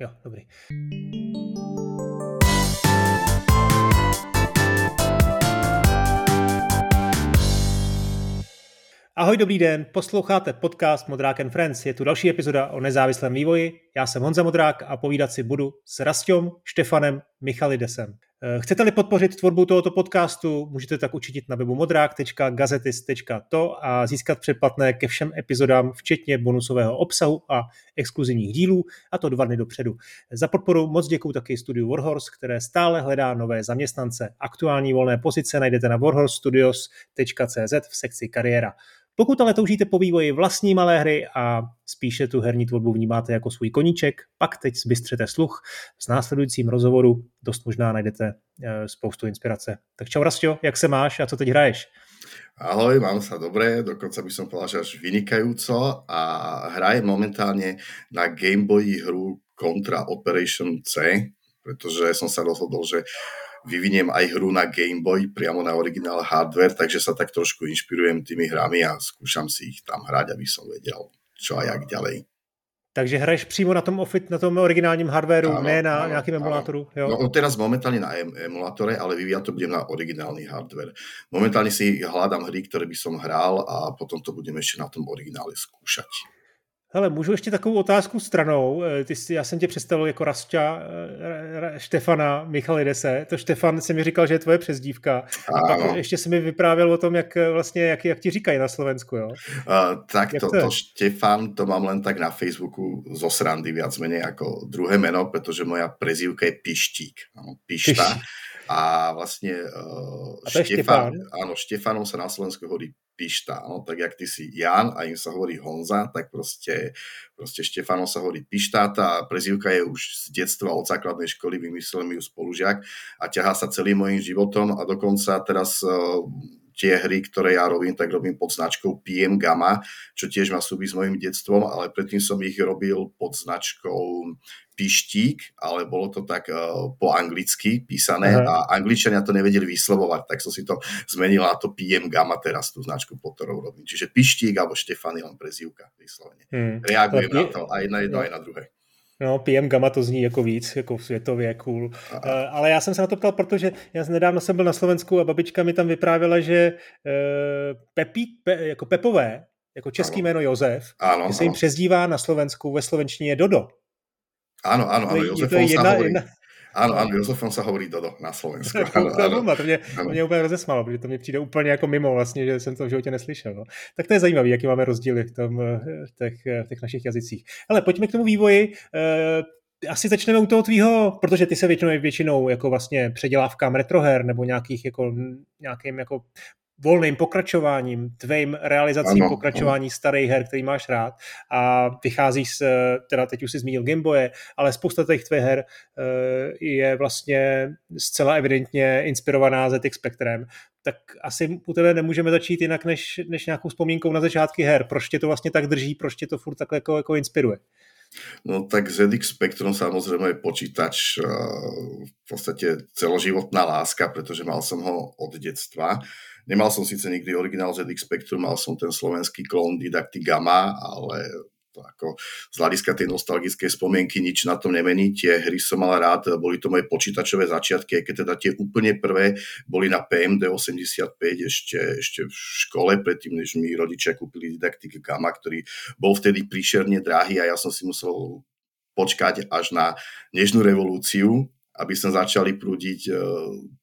Jo, dobrý. Ahoj, dobrý den, posloucháte podcast Modrák and Friends. Je tu další epizoda o nezávislém vývoji. Já jsem Honza Modrák a povídat si budu s Rastom, Štefanem, Michalidesem. Eh, chcete-li podpořit tvorbu tohoto podcastu, můžete tak učinit na webu modrák.gazetis.to a získat předplatné ke všem epizodám, včetně bonusového obsahu a exkluzivních dílů, a to dva dny dopředu. Za podporu moc děkuji taky studiu Warhorse, které stále hledá nové zaměstnance. Aktuální volné pozice najdete na warhorsestudios.cz v sekci kariéra. Pokud ale toužíte po vývoji vlastní malé hry a spíše tu herní tvorbu vnímáte jako svůj koníček, pak teď zbystřete sluch. S následujícím rozhovoru dost možná najdete eh, spoustu inspirace. Tak čau Rastio, jak se máš a co teď hraješ? Ahoj, mám sa dobre, dokonca by som povedal, že až vynikajúco a hrajem momentálne na Game Boy hru Contra Operation C, pretože som sa rozhodol, že vyviniem aj hru na Game Boy priamo na originál hardware, takže sa tak trošku inšpirujem tými hrami a skúšam si ich tam hrať, aby som vedel, čo a jak ďalej. Takže hraješ přímo na tom, na tom originálním hardwareu, áno, ne na áno, nějakým emulátoru? Jo? No, teraz momentálne na em- emulátore, ale vyvíjať to budem na originálny hardware. Momentálne si hľadám hry, ktoré by som hral a potom to budem ešte na tom originále skúšať. Hele, můžu ještě takovou otázku stranou. Eh, ty jsi, já jsem tě představil jako Rastča eh, Štefana Michalidese. To Štefan se mi říkal, že je tvoje přezdívka. A pak ještě si mi vyprávěl o tom, jak eh, vlastně, jak, jak ti říkají na Slovensku, jo? Uh, tak to, to, to Štefan, to mám len tak na Facebooku zo srandy viac menej ako druhé meno, pretože moja prezývka je Pištík. Pišta. Piš. A vlastne uh, a Štefan, Štefan, áno, Štefanom sa na Slovensku hovorí Pišta, no, tak jak ty si Jan a im sa hovorí Honza, tak proste, proste Štefanom sa hovorí Pišta, tá prezivka je už z detstva od základnej školy, vymyslel mi ju spolužiak a ťahá sa celým mojim životom a dokonca teraz uh, tie hry, ktoré ja robím, tak robím pod značkou PM Gamma, čo tiež má súvisť s mojim detstvom, ale predtým som ich robil pod značkou Pištík, ale bolo to tak uh, po anglicky písané Aha. a angličania to nevedeli vyslovovať, tak som si to zmenil na to PM Gamma teraz tú značku, pod ktorou robím. Čiže Pištík alebo Štefan je len prezivka vyslovene. Hmm. Reagujem na to aj na jedno, no. aj na druhé. No, PM Gamma to zní jako víc, jako světově cool. Uh, ale já jsem se na to ptal, protože já nedávno jsem byl na Slovensku a babička mi tam vyprávěla, že uh, Pepí, pe, jako Pepové, jako český ano. jméno Josef, ano, se jim přezdívá na Slovensku ve slovenštině Dodo. Áno, áno, áno, Jozefom je jedna, sa hovorí. Jedna... Áno, áno, Jozefom sa hovorí Dodo na Slovensku. Áno, áno, to mě, áno. mě úplně rozesmalo, protože to mě přijde úplně jako mimo vlastně, že jsem to v životě neslyšel. No. Tak to je zajímavé, jaký máme rozdíly v, tom, eh, v, těch, eh, v těch našich jazycích. Ale pojďme k tomu vývoji. Uh, asi začneme u toho tvýho, protože ty se většinou, většinou jako vlastně předělávkám retroher nebo nějakých jako, nějakým jako volným pokračováním, tvým realizacím ano, pokračování ano. starých her, který máš rád a vycházíš z, teda teď už si zmínil Gameboye, ale spousta těch tvých her uh, je vlastně zcela evidentně inspirovaná ZX Spectrem, tak asi u tebe nemůžeme začít jinak než, než nějakou vzpomínkou na začátky her. Proč tě to vlastně tak drží, proč tě to furt takhle jako, jako inspiruje? No tak ZX Spectrum samozrejme je počítač uh, v podstate celoživotná láska, pretože mal som ho od detstva. Nemal som síce nikdy originál ZX Spectrum, mal som ten slovenský klon Didacti Gamma, ale to ako z hľadiska tej nostalgickej spomienky nič na tom nemení. Tie hry som mal rád, boli to moje počítačové začiatky, aj keď teda tie úplne prvé boli na PMD 85 ešte, ešte v škole, predtým, než mi rodičia kúpili Didactic Gamma, ktorý bol vtedy príšerne drahý a ja som si musel počkať až na nežnú revolúciu, aby sa začali prúdiť e,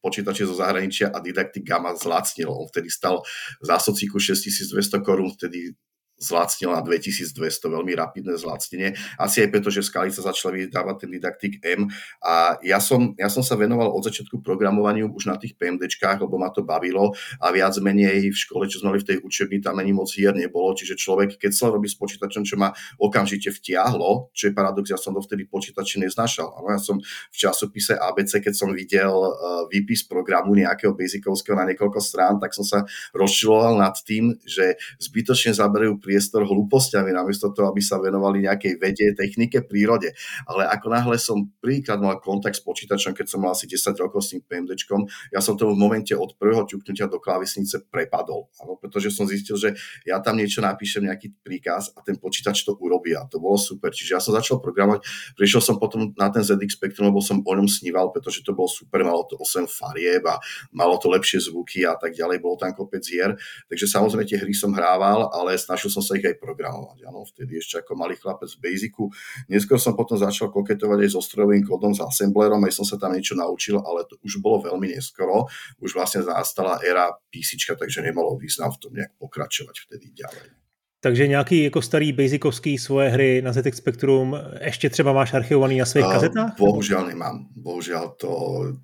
počítače zo zahraničia a Didactic Gamma zlacnil. On vtedy stal v zásocíku 6200 korún, vtedy zlacnil na 2200, veľmi rapidné zlacnenie. Asi aj preto, že Skalica začala vydávať ten Didactic M a ja som, ja som sa venoval od začiatku programovaniu už na tých PMDčkách, lebo ma to bavilo a viac menej v škole, čo sme mali v tej učebni, tam ani moc hier nebolo, čiže človek, keď sa robí s počítačom, čo ma okamžite vtiahlo, čo je paradox, ja som dovtedy počítači neznašal. Ja som v časopise ABC, keď som videl uh, výpis programu nejakého basikovského na niekoľko strán, tak som sa rozčiloval nad tým, že zbytočne zaberajú pri priestor hlúpostiami, namiesto toho, aby sa venovali nejakej vede, technike, prírode. Ale ako náhle som príklad mal kontakt s počítačom, keď som mal asi 10 rokov s tým PMDčkom, ja som to v momente od prvého ťuknutia do klávesnice prepadol. Áno, pretože som zistil, že ja tam niečo napíšem, nejaký príkaz a ten počítač to urobí a to bolo super. Čiže ja som začal programovať, prišiel som potom na ten ZX Spectrum, lebo som o ňom sníval, pretože to bolo super, malo to 8 farieb a malo to lepšie zvuky a tak ďalej, bolo tam kopec hier. Takže samozrejme tie hry som hrával, ale snažil som sa ich aj programovať. Áno, vtedy ešte ako malý chlapec v Basicu. Neskôr som potom začal koketovať aj so strojovým kódom, s assemblerom, aj som sa tam niečo naučil, ale to už bolo veľmi neskoro. Už vlastne nastala éra PC, takže nemalo význam v tom nejak pokračovať vtedy ďalej. Takže nějaký jako starý basicovský svoje hry na ZX Spectrum ještě třeba máš archivovaný na svých kazetách? Bohužiaľ nemám. Bohužiaľ to,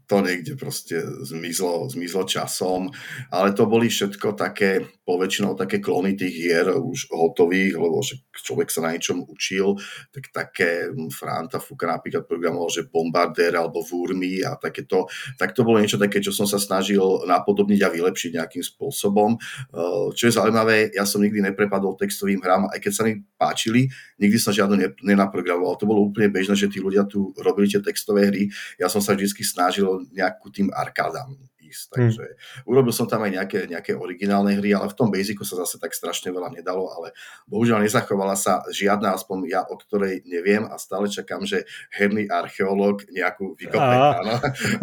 to niekde proste zmizlo, zmizlo časom, ale to boli všetko také, poväčšinou také klony tých hier už hotových, lebo že človek sa na niečom učil, tak také hm, Franta Fuka napríklad programoval, že Bombarder alebo Vurmy a takéto, tak to bolo niečo také, čo som sa snažil napodobniť a vylepšiť nejakým spôsobom. Uh, čo je zaujímavé, ja som nikdy neprepadol textovým hrám, aj keď sa mi páčili, nikdy som žiadno nenaprogramoval. To bolo úplne bežné, že tí ľudia tu robili tie textové hry. Ja som sa vždy snažil nejakú tým arkádam ísť. Hm. Takže hmm. urobil som tam aj nejaké, nejaké originálne hry, ale v tom Basicu sa zase tak strašne veľa nedalo, ale bohužiaľ nezachovala sa žiadna, aspoň ja, o ktorej neviem a stále čakám, že herný archeológ nejakú vykope a...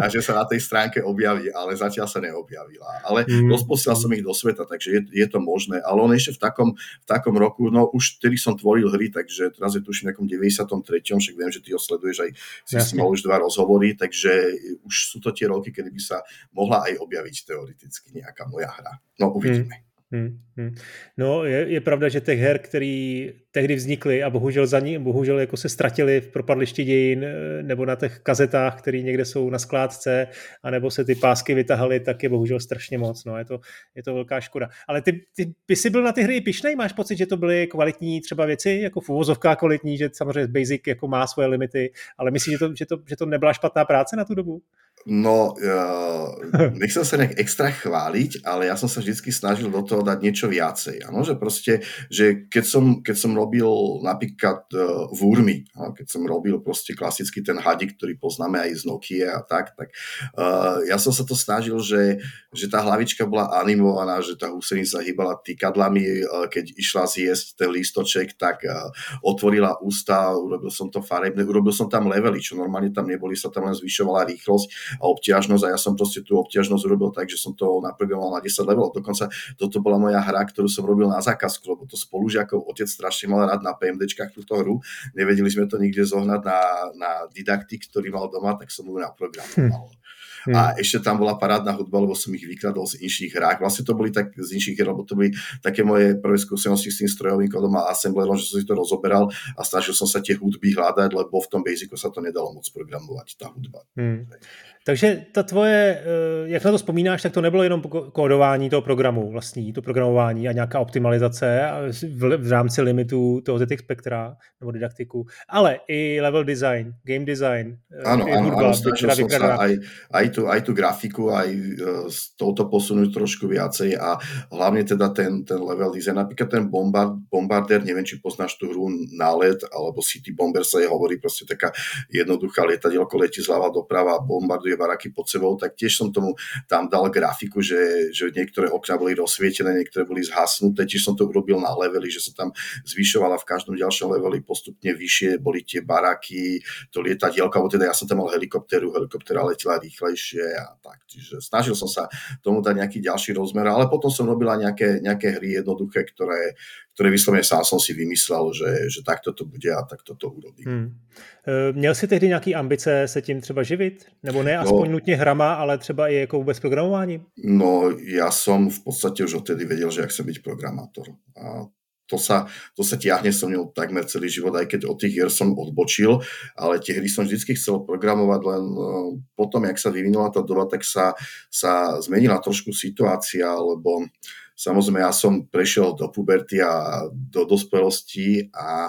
a že sa na tej stránke objaví, ale zatiaľ sa neobjavila. Ale hmm. rozposiel som ich do sveta, takže je, je to možné. Ale on ešte v takom, v takom roku, no už vtedy som tvoril hry, takže teraz je tu už v nejakom 93. však viem, že ty ho sleduješ aj si s už dva rozhovory, takže už sú to tie roky, kedy by sa mohla mohla aj objaviť teoreticky nejaká moja hra. No uvidíme. Hmm. Hmm, hmm. No, je, je pravda, že těch her, které tehdy vznikly a bohužel za ní, bohužel jako se ztratili v propadlišti dějin eh, nebo na těch kazetách, které někde jsou na skládce, anebo se ty pásky vytahaly, tak je bohužel strašně moc. No, je to, je to velká škoda. Ale ty, ty, ty jsi byl na ty hry pišnej? Máš pocit, že to byly kvalitní třeba věci, jako v uvozovkách kvalitní, že samozřejmě Basic jako má svoje limity, ale myslíš, že to, že to, že to nebyla špatná práce na tu dobu? No, uh, nechcem sa nejak extra chváliť, ale ja som sa vždy snažil do toho dať niečo viacej. Ano? Že proste, že keď som, keď som robil napríklad uh, v Urmi, keď som robil proste klasicky ten hadik, ktorý poznáme aj z Nokia a tak, tak uh, ja som sa to snažil, že, že tá hlavička bola animovaná, že tá husenica hýbala týkadlami, uh, keď išla zjesť ten lístoček, tak uh, otvorila ústa, urobil som to farebné, urobil som tam levely, čo normálne tam neboli, sa tam len zvyšovala rýchlosť obťažnosť a ja som proste tú obťažnosť urobil tak, že som to naprogramoval na 10 level. Dokonca toto bola moja hra, ktorú som robil na zákazku, lebo to spolužiakov otec strašne mal rád na PMDčkách túto hru. Nevedeli sme to nikde zohnať na, na didaktik, ktorý mal doma, tak som ju naprogramoval. Hm. A ešte tam bola parádna hudba, lebo som ich vykladol z inších hrách. Vlastne to boli tak z inších hier, lebo to boli také moje prvé skúsenosti s tým strojovým kódom a assemblerom, že som si to rozoberal a snažil som sa tie hudby hľadať, lebo v tom Basicu sa to nedalo moc programovať, tá hudba. Hmm. Takže ta tvoje, eh, jak na to vzpomínáš, tak to nebylo jenom kódování toho programu vlastní, to programování a nějaká optimalizace v, rámci limitů toho ZX Spectra nebo didaktiku, ale i level design, game design, ano, ano, hudba, ano, snažil som sa aj, aj, tú, aj tú grafiku, aj s touto posunúť trošku viacej a hlavne teda ten, ten level design, napríklad ten bombard, Bombarder, neviem, či poznáš tú hru Nálet, alebo City Bomber sa je hovorí, proste taká jednoduchá lietadielko letí zľava doprava, bombarduje baraky pod sebou, tak tiež som tomu tam dal grafiku, že, že niektoré okna boli rozsvietené, niektoré boli zhasnuté, tiež som to urobil na levely, že sa tam zvyšovala v každom ďalšom leveli postupne vyššie, boli tie baraky, to lietadielko, alebo teda ja som tam mal helikopteru, helikoptera letela rýchlejšie a tak. Čiže snažil som sa tomu dať nejaký ďalší rozmer, ale potom som robila nejaké, nejaké hry jednoduché, ktoré, ktoré vyslovene sám som si vymyslel, že, že takto to bude a takto to urobím. Hmm. E, měl jsi tehdy nějaký ambice se tím třeba živit? Nebo ne aspoň no, nutně hrama, ale třeba i jako vůbec programování? No, ja som v podstate už odtedy vedel, že ja chcem byť programátor. A to sa, to sa tiahne so mnou takmer celý život, aj keď od tých hier som odbočil, ale tie hry som vždy chcel programovať, len e, potom, jak sa vyvinula tá doba, tak sa, sa zmenila trošku situácia, lebo samozrejme ja som prešiel do puberty a do dospelosti a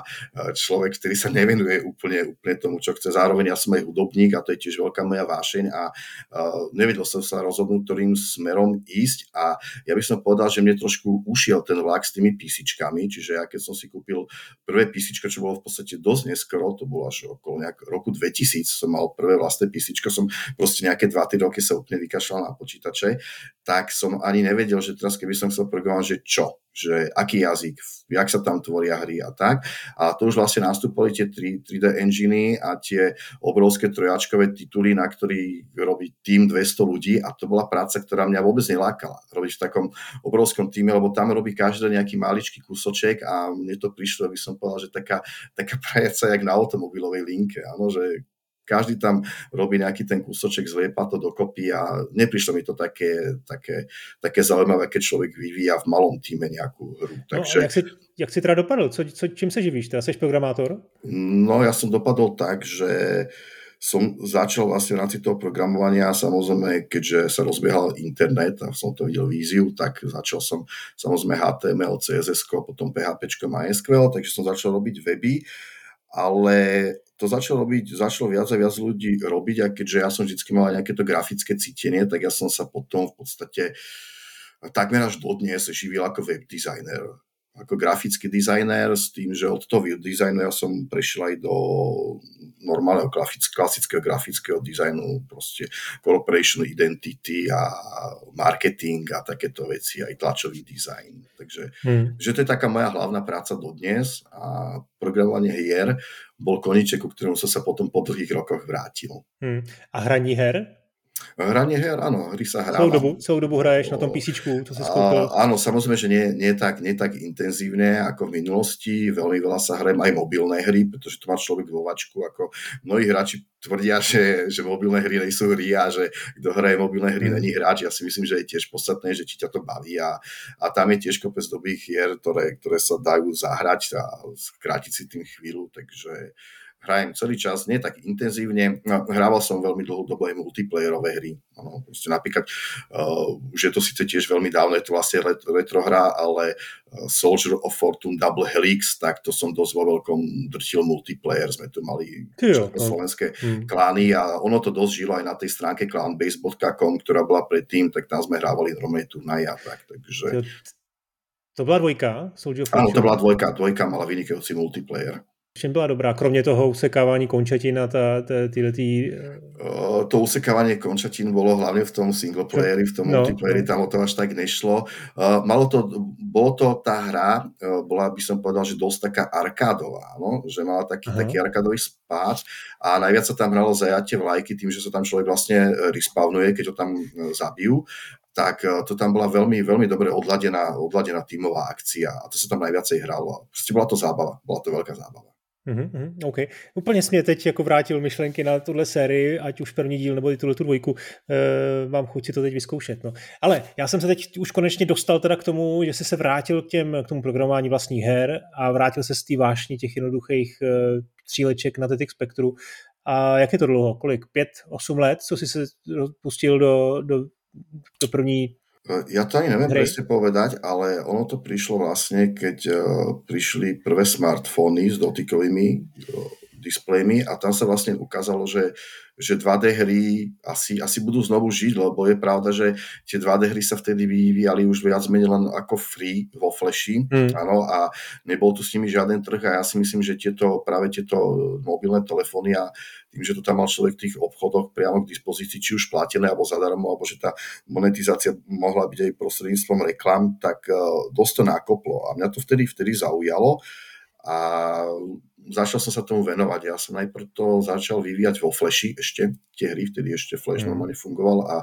človek, ktorý sa nevenuje úplne, úplne tomu, čo chce. Zároveň ja som aj hudobník a to je tiež veľká moja vášeň a uh, nevedel som sa rozhodnúť, ktorým smerom ísť a ja by som povedal, že mne trošku ušiel ten vlak s tými písičkami, čiže ja keď som si kúpil prvé písičko, čo bolo v podstate dosť neskoro, to bolo až okolo nejak roku 2000, som mal prvé vlastné písičko, som proste nejaké 2-3 roky sa úplne vykašľal na počítače, tak som ani nevedel, že teraz keby som programovať, že čo, že aký jazyk, jak sa tam tvoria hry a tak. A to už vlastne nastúpili tie 3, 3D enginy a tie obrovské trojačkové tituly, na ktorý robí tým 200 ľudí a to bola práca, ktorá mňa vôbec nelákala. Robiť v takom obrovskom týme, lebo tam robí každý nejaký maličký kúsoček a mne to prišlo, aby som povedal, že taká, taká práca jak na automobilovej linke, áno, že každý tam robí nejaký ten kúsoček, zliepa to dokopy a neprišlo mi to také, také, také zaujímavé, keď človek vyvíja v malom týme nejakú hru. No, Takže... No, jak, si, jak si teda dopadl? Co, co, čím sa živíš? Teda seš programátor? No ja som dopadol tak, že som začal vlastne v rámci toho programovania, samozrejme, keďže sa rozbiehal internet a som to videl víziu, tak začal som samozrejme HTML, CSS, potom PHP, MySQL, takže som začal robiť weby, ale to začalo robiť, začalo viac a viac ľudí robiť a keďže ja som vždy mal nejaké to grafické cítenie, tak ja som sa potom v podstate takmer až dodnes živil ako web designer ako grafický dizajner s tým, že od toho dizajnu ja som prešiel aj do normálneho klasického grafického dizajnu, proste corporation identity a marketing a takéto veci, aj tlačový dizajn. Takže hmm. že to je taká moja hlavná práca dodnes a programovanie hier bol koniček, ku ktorému som sa potom po dlhých rokoch vrátil. Hmm. A hraní her? Hranie her, áno, hry sa hráva. Celú dobu, celú dobu hraješ na tom PC, to si skúpil? Áno, samozrejme, že nie, nie, tak, nie tak intenzívne ako v minulosti. Veľmi veľa sa hrajem aj mobilné hry, pretože to má človek vo vačku. Ako mnohí hráči tvrdia, že, že mobilné hry nie sú hry a že kto hraje mobilné hry, mm. není hráč. Ja si myslím, že je tiež podstatné, že či ťa to baví a, a tam je tiež kopec dobrých hier, ktoré, ktoré sa dajú zahrať a skrátiť si tým chvíľu, takže hrajem celý čas, nie tak intenzívne. No, hrával som veľmi dlhú dobu aj multiplayerové hry. Proste napríklad, uh, už je to síce tiež veľmi dávno, je to vlastne retro hra, ale uh, Soldier of Fortune Double Helix, tak to som dosť vo veľkom drtil multiplayer. Sme tu mali no. slovenské hmm. klány a ono to dosť žilo aj na tej stránke clanbase.com, ktorá bola predtým, tak tam sme hrávali normálne turnaje a tak. Takže... To bola dvojka? Soldier of Áno, to bola dvojka. Dvojka mala vynikajúci multiplayer čem byla dobrá, kromě toho usekávání končatin a ta, ta, tyhle tý... To usekávanie končatín bolo hlavne v tom singleplayeri, v tom no, multiplayeri, no. tam o to až tak nešlo. Malo to, bolo to tá hra, bola by som povedal, že dosť taká arkádová, no? že mala taký, taký arkádový spád a najviac sa tam hralo zajatie vlajky tým, že sa tam človek vlastne respawnuje, keď ho tam zabijú tak to tam bola veľmi, veľmi dobre odladená, odladená tímová akcia a to sa tam najviacej hralo. Proste bola to zábava, bola to veľká zábava. Mm-hmm, OK. Úplně mě teď jako vrátil myšlenky na tuhle sérii, ať už první díl nebo tuhle tu dvojku. E, mám chuť si to teď vyzkoušet. No. Ale já jsem se teď už konečně dostal teda k tomu, že jsi se vrátil k, těm, k tomu programování vlastních her a vrátil se z té vášně těch jednoduchých e, tříleček na TEDx Spektru. A jak je to dlouho? Kolik? Pět, osm let, co jsi se pustil do, do, do první ja to ani neviem Hrej. presne povedať, ale ono to prišlo vlastne, keď uh, prišli prvé smartfóny s dotykovými uh, displejmi a tam sa vlastne ukázalo, že, že 2D hry asi, asi budú znovu žiť, lebo je pravda, že tie 2D hry sa vtedy vyvíjali už viac menej len ako free vo Flashi, mm. áno, a nebol tu s nimi žiaden trh a ja si myslím, že tieto, práve tieto mobilné telefóny a tým, že to tam mal človek v tých obchodoch priamo k dispozícii, či už platené alebo zadarmo, alebo že tá monetizácia mohla byť aj prostredníctvom reklam, tak uh, dosť to nákoplo. A mňa to vtedy, vtedy zaujalo a začal som sa tomu venovať. Ja som najprv to začal vyvíjať vo Flashi ešte, tie hry, vtedy ešte Flash mm. normálne fungoval a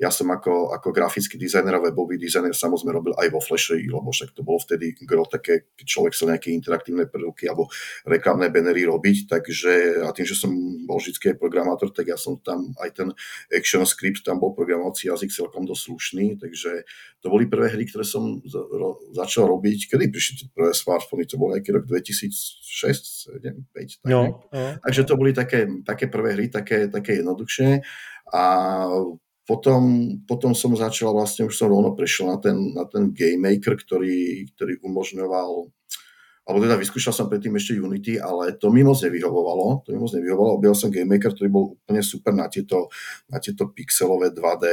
ja som ako, ako grafický dizajner a webový dizajner samozrejme robil aj vo Flashi, lebo však to bolo vtedy gro také, keď človek sa nejaké interaktívne prvky alebo reklamné bannery robiť, takže a tým, že som bol vždy programátor, tak ja som tam aj ten action script, tam bol programovací jazyk celkom dosť slušný, takže to boli prvé hry, ktoré som začal robiť, kedy prišli tie prvé smartfóny, to bol nejaký rok 2006, 7, 5. Tak no, no, Takže to boli také, také prvé hry, také, také jednoduchšie. A potom, potom som začal, vlastne už som rovno prešiel na ten, na ten Game Maker, ktorý, ktorý umožňoval alebo teda vyskúšal som predtým ešte Unity, ale to mi moc nevyhovovalo. To mi moc nevyhovovalo. Objavil som Game Maker, ktorý bol úplne super na tieto, na tieto pixelové 2D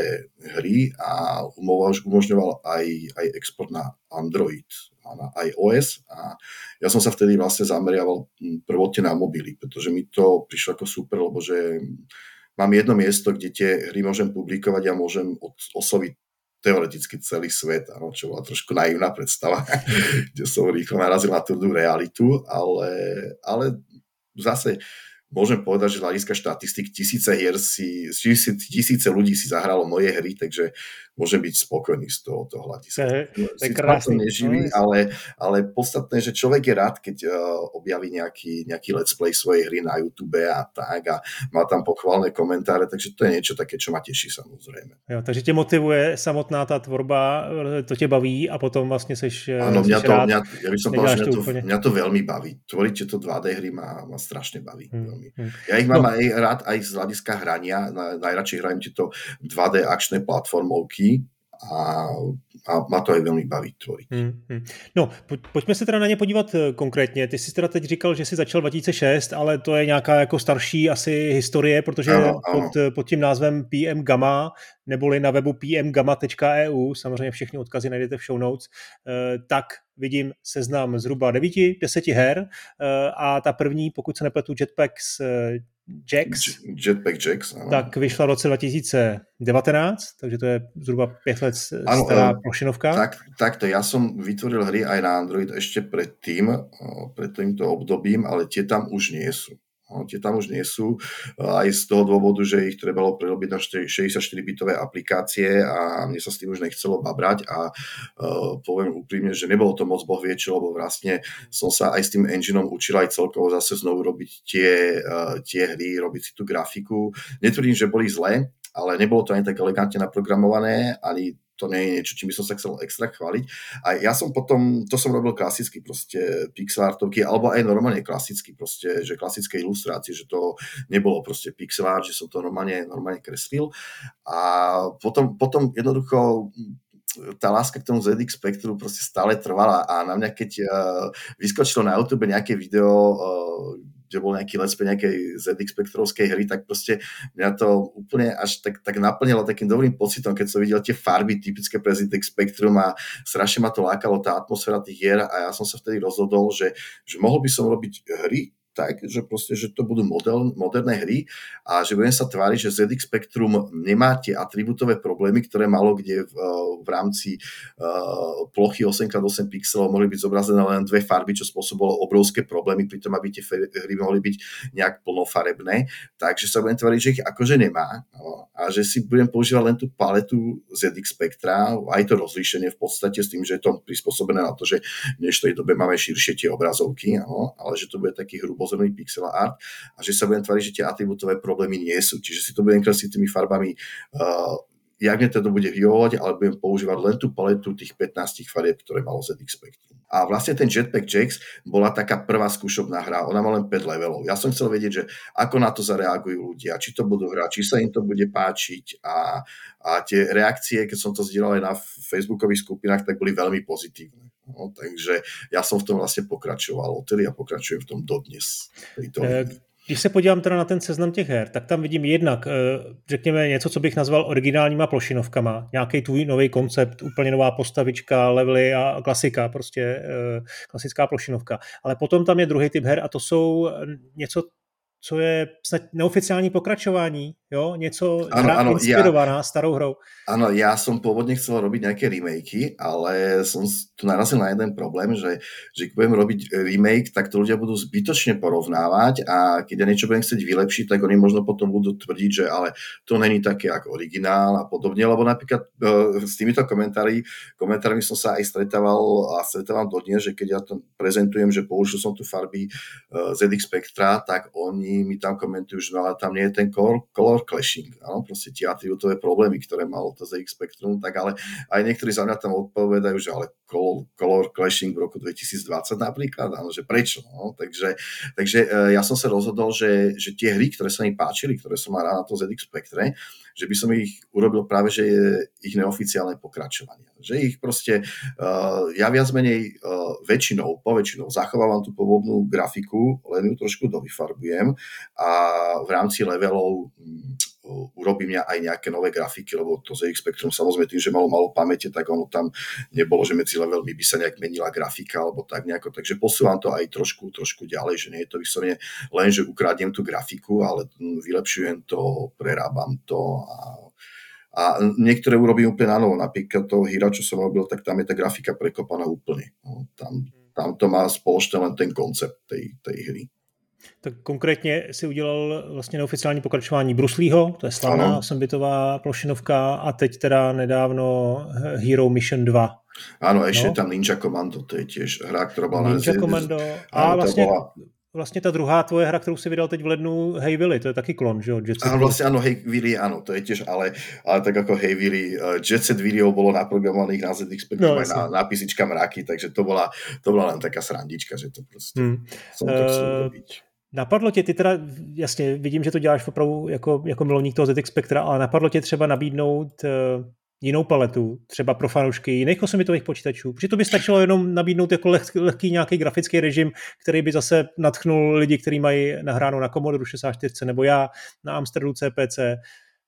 hry a umožňoval aj, aj export na Android a na iOS a ja som sa vtedy vlastne zameriaval prvotne na mobily, pretože mi to prišlo ako super, lebo že mám jedno miesto, kde tie hry môžem publikovať a môžem osloviť teoreticky celý svet, áno, čo bola trošku naivná predstava, kde som rýchlo narazil na tú realitu, ale, ale zase môžem povedať, že z hľadiska štatistik tisíce hier si, tisíce, tisíce ľudí si zahralo moje hry, takže môžem byť spokojný z tohoto hľadiska. To je, krásne. neživý, ale, ale podstatné, že človek je rád, keď uh, objaví nejaký, nejaký let's play svojej hry na YouTube a tak a má tam pochválne komentáre, takže to je niečo také, čo ma teší samozrejme. Jo, takže tě motivuje samotná ta tvorba, to tě baví a potom vlastně seš Áno, mňa to, mňa, ja by som povedal, že mňa to, mňa to veľmi baví. Tvoriť tieto 2D hry ma, ma strašne baví. Hmm. Veľmi. Hmm. Ja ich mám no. aj rád aj z hľadiska hrania, najradšej hrajem tieto 2D akčné platformovky, a, a má to aj veľmi baviť tvoriť. Hmm, hmm. No, po, pojďme se teda na ně podívat eh, konkrétně. Ty jsi teda teď říkal, že jsi začal 2006, ale to je nějaká jako starší asi historie, protože ano, ano. Pod, pod tím názvem PM Gamma, neboli na webu pmgamma.eu, samozřejmě všechny odkazy najdete v show notes, eh, tak vidím seznam zhruba 9-10 her eh, a ta první, pokud se nepletu, Jetpacks Jax. Jetpack Jax, ano. Tak vyšla v roce 2019, takže to je zhruba 5 let ano, stará plošinovka. Tak, takto, ja som vytvoril hry aj na Android ešte predtým, pred týmto obdobím, ale tie tam už nie sú. No, tie tam už nie sú, aj z toho dôvodu, že ich trebalo prerobiť na 64-bitové aplikácie a mne sa s tým už nechcelo babrať a uh, poviem úprimne, že nebolo to moc boh vie lebo vlastne som sa aj s tým engineom učil aj celkovo zase znovu robiť tie, uh, tie hry, robiť si tú grafiku. Netvrdím, že boli zlé, ale nebolo to ani tak elegantne naprogramované, ani to nie je niečo, čím by som sa chcel extra chváliť. A ja som potom, to som robil klasicky proste pixel artovky, alebo aj normálne klasicky proste, že klasické ilustrácie, že to nebolo proste pixel art, že som to normálne, normálne kreslil. A potom, potom jednoducho tá láska k tomu ZX Spectru proste stále trvala a na mňa keď uh, vyskočilo na YouTube nejaké video uh, kde bol nejaký let's nejakej ZX Spectrovskej hry, tak proste mňa to úplne až tak, tak naplnilo takým dobrým pocitom, keď som videl tie farby typické pre ZX Spectrum a strašne ma to lákalo tá atmosféra tých hier a ja som sa vtedy rozhodol, že, že mohol by som robiť hry, tak, že proste, že to budú model, moderné hry a že budem sa tváriť, že ZX Spectrum nemá tie atribútové problémy, ktoré malo kde v, v rámci uh, plochy 8x8 pixelov mohli byť zobrazené len dve farby, čo spôsobilo obrovské problémy pri tom, aby tie hry mohli byť nejak plnofarebné. Takže sa budem tváriť, že ich akože nemá no, a že si budem používať len tú paletu ZX Spectra, aj to rozlíšenie v podstate s tým, že je to prispôsobené na to, že v dnešnej dobe máme širšie tie obrazovky, ale že to bude taký hrubo pozorný pixel art a že sa budem tvariť, že tie atribútové problémy nie sú. Čiže si to budem kresliť tými farbami uh, jak mne to bude vyhovovať, ale budem používať len tú paletu tých 15 farieb, ktoré malo ZX Spectrum. A vlastne ten Jetpack Jax bola taká prvá skúšobná hra, ona má len 5 levelov. Ja som chcel vedieť, že ako na to zareagujú ľudia, či to budú hrať, či sa im to bude páčiť a, a tie reakcie, keď som to zdieľal aj na facebookových skupinách, tak boli veľmi pozitívne. No, takže ja som v tom vlastne pokračoval odtedy a pokračujem v tom dodnes. E, když se podívám teda na ten seznam těch her, tak tam vidím jednak, e, řekněme, něco, co bych nazval originálníma plošinovkama. Nějaký tvůj nový koncept, úplně nová postavička, levely a klasika, prostě e, klasická plošinovka. Ale potom tam je druhý typ her a to jsou něco, co je snad neoficiální pokračování, jo? Něco ano, hra ano, inspirovaná ja, starou hrou. Áno, ja som pôvodne chcel robiť nejaké remakey, ale som tu narazil na jeden problém, že, že keď budem robiť remake, tak to ľudia budú zbytočne porovnávať a keď ja niečo budem chcieť vylepšiť, tak oni možno potom budú tvrdiť, že ale to není také ako originál a podobne, lebo napríklad uh, s týmito komentári, komentármi som sa aj stretával a stretávam dodnes, že keď ja to prezentujem, že použil som tu farby uh, ZX Spectra, tak oni mi tam komentujú, že no ale tam nie je ten color, color clashing, áno, proste tie atribútové problémy, ktoré malo to ZX Spectrum, tak ale aj niektorí za mňa tam odpovedajú, že ale Color Clashing v roku 2020 napríklad, áno, že prečo, no? takže, takže e, ja som sa rozhodol, že, že tie hry, ktoré sa mi páčili, ktoré som mal rád na to ZX Spectre, že by som ich urobil práve, že je ich neoficiálne pokračovanie. Že ich proste, uh, ja viac menej uh, väčšinou, po väčšinou zachovávam tú pôvodnú grafiku, len ju trošku dovyfarbujem a v rámci levelov um, urobím ja aj nejaké nové grafiky, lebo to ZX Spectrum samozrejme tým, že malo malo pamäte, tak ono tam nebolo, že medzi levelmi by sa nejak menila grafika alebo tak nejako, takže posúvam to aj trošku, trošku ďalej, že nie je to vyslovene len, že ukradnem tú grafiku, ale vylepšujem to, prerábam to a a niektoré urobím úplne na novo. Napríklad toho hýra, čo som robil, tak tam je tá grafika prekopaná úplne. No, tam, tam to má spoločne len ten koncept tej, tej hry. Tak konkrétně si udělal vlastně neoficiální pokračování Bruslího, to je slavná sambitová plošinovka a teď teda nedávno Hero Mission 2. Áno, ešte no. tam Ninja Commando, to je tiež hra, ktorá bola Ninja na Commando. A vlastně bola vlastně ta druhá tvoje hra, kterou si vydal teď v lednu, Hey Willy, to je taky klon, že jo? Jet Set áno, vlastne áno, Hey Willy, áno, to je tiež, ale, ale tak ako Hey Willy, uh, Jet Set video bolo naprogramovaných na ZX Spectrum no, aj na, na písička mraky, takže to bola, to bola len taká srandička, že to proste hmm. som to uh, Napadlo tě, ty teda, jasně, vidím, že to děláš opravdu jako, jako milovník toho ZX Spectra, ale napadlo tě třeba nabídnout uh, jinou paletu, třeba pro fanoušky jiných osmitových počítačů, protože to by stačilo jenom nabídnout jako leh, lehký nějaký grafický režim, který by zase natchnul lidi, kteří mají nahráno na Commodore 64 nebo já na Amstradu CPC.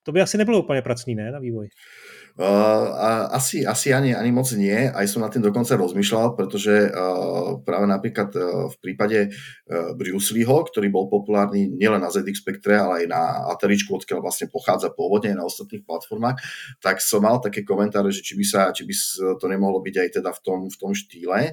To by asi nebylo úplně pracný, ne, na vývoj? Asi, asi ani, ani moc nie, aj som na tým dokonca rozmýšľal, pretože uh, práve napríklad uh, v prípade uh, Bruce Leeho, ktorý bol populárny nielen na ZX Spectre, ale aj na Ataričku, odkiaľ vlastne pochádza pôvodne aj na ostatných platformách, tak som mal také komentáre, že či by, sa, či by to nemohlo byť aj teda v tom, v tom štýle.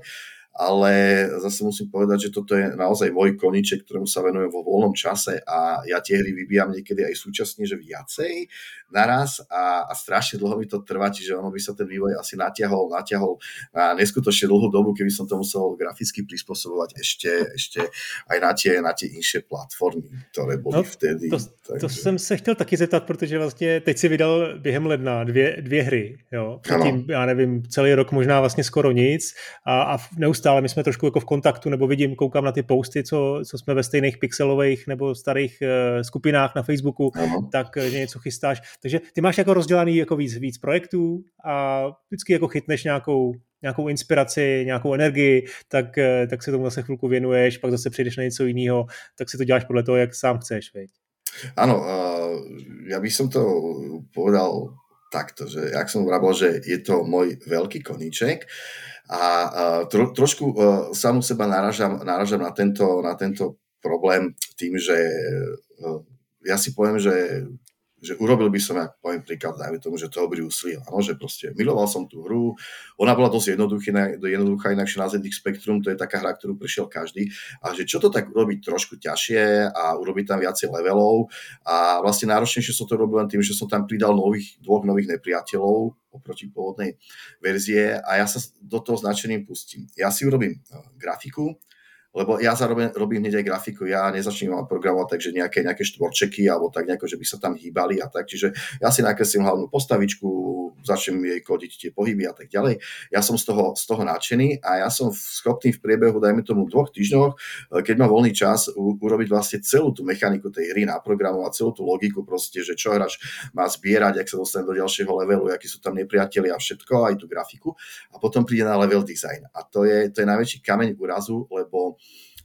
Ale zase musím povedať, že toto je naozaj môj koniček, ktorému sa venujem vo voľnom čase a ja tie hry vybíjam niekedy aj súčasne, že viacej naraz a, a strašne dlho mi to trvá, čiže ono by sa ten vývoj asi natiahol, natiahol na neskutočne dlhú dobu, keby som to musel graficky prispôsobovať ešte, ešte aj na tie, na tie inšie platformy, ktoré boli no, vtedy. To, takže... to jsem se chtěl taky zeptat, protože vlastně teď si vydal během ledna dvě, dvě hry, jo. Předtím, já nevím, celý rok možná vlastně skoro nic a, a neustále my jsme trošku jako v kontaktu, nebo vidím, koukám na ty posty, co, co jsme ve stejných pixelových nebo starých uh, skupinách na Facebooku, uh-huh. tak že něco chystáš. Takže ty máš jako rozdělaný jako víc, víc projektů a vždycky jako chytneš nějakou nějakou inspiraci, nějakou energii, tak, eh, tak se tomu zase chvilku věnuješ, pak zase přijdeš na něco jiného, tak si to děláš podle toho, jak sám chceš, veď? Áno, ja by som to povedal takto, že jak som vravil, že je to môj veľký koníček a tro, trošku e, samú seba naražam, naražam na, tento, na tento problém tým, že e, ja si poviem, že že urobil by som, ak poviem príklad, dajme tomu, že toho Bruce Lee, áno, že proste miloval som tú hru, ona bola dosť jednoduchá, inakšie na ZX Spectrum, to je taká hra, ktorú prešiel každý, a že čo to tak urobiť trošku ťažšie a urobiť tam viacej levelov. A vlastne náročnejšie som to robil len tým, že som tam pridal nových, dvoch nových nepriateľov oproti pôvodnej verzie. A ja sa do toho značeným pustím. Ja si urobím eh, grafiku, lebo ja zároveň robím hneď aj grafiku, ja nezačnem programovať takže nejaké, nejaké štvorčeky alebo tak nejako, že by sa tam hýbali a tak, čiže ja si nakreslím hlavnú postavičku, začnem jej kodiť tie pohyby a tak ďalej. Ja som z toho, z toho nadšený a ja som schopný v priebehu, dajme tomu dvoch týždňoch, keď mám voľný čas, u, urobiť vlastne celú tú mechaniku tej hry, naprogramovať celú tú logiku proste, že čo hráč má zbierať, ak sa dostane do ďalšieho levelu, akí sú tam nepriatelia a všetko, aj tú grafiku a potom príde na level design. A to je, to je najväčší kameň úrazu, lebo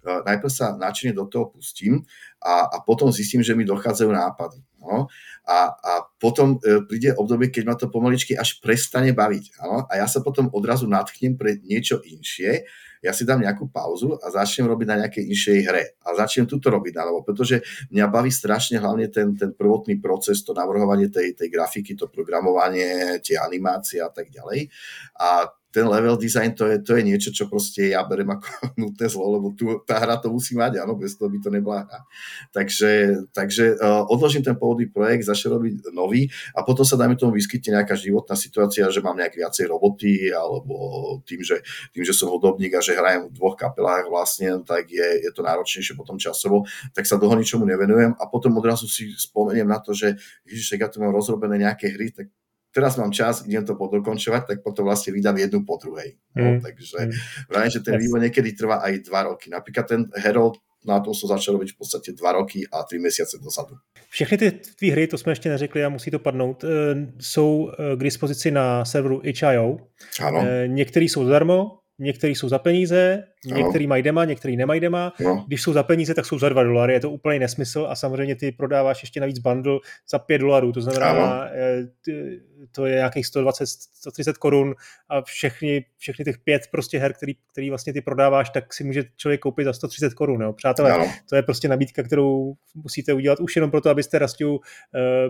najprv sa načne do toho pustím a, a potom zistím, že mi dochádzajú nápady. No? A, a potom e, príde obdobie, keď ma to pomaličky až prestane baviť. Áno? A ja sa potom odrazu natchnem pre niečo inšie, ja si dám nejakú pauzu a začnem robiť na nejakej inšej hre. A začnem túto robiť na pretože mňa baví strašne hlavne ten, ten prvotný proces, to navrhovanie tej, tej grafiky, to programovanie, tie animácie a tak ďalej. A ten level design to je, to je niečo, čo proste ja berem ako nutné zlo, lebo tu, tá hra to musí mať, áno, bez toho by to nebola hra. Takže, takže uh, odložím ten pôvodný projekt, začnem robiť nový a potom sa dajme tomu vyskytne nejaká životná situácia, že mám nejak viacej roboty alebo tým, že, tým, že som hudobník a že hrajem v dvoch kapelách vlastne, tak je, je to náročnejšie potom časovo, tak sa dlho ničomu nevenujem a potom odrazu si spomeniem na to, že ježiš, ja tu mám rozrobené nejaké hry, tak teraz mám čas, idem to podokončovať, tak potom vlastne vydám jednu po druhej. No, mm. Takže mm. vrajím, že ten yes. vývoj niekedy trvá aj dva roky. Napríklad ten Herald na tom som začal robiť v podstate dva roky a tři měsíce dozadu. Všechny ty tvý hry, to jsme ještě neřekli a musí to padnout, eh, jsou eh, k dispozici na serveru itch.io. Ano. Eh, některý jsou zadarmo, některý jsou za peníze, No. Některý mají dema, některý nemají dema. No. Když jsou za peníze, tak jsou za 2 dolary. Je to úplný nesmysl a samozřejmě ty prodáváš ještě navíc bundle za 5 dolarů. To znamená, eh, to je nějakých 120, 130 korun a všechny, všechny těch pět prostě her, který, který vlastně ty prodáváš, tak si může člověk koupit za 130 korun. Jo. Přátelé, ano. to je prostě nabídka, kterou musíte udělat už jenom proto, abyste Rastiu uh,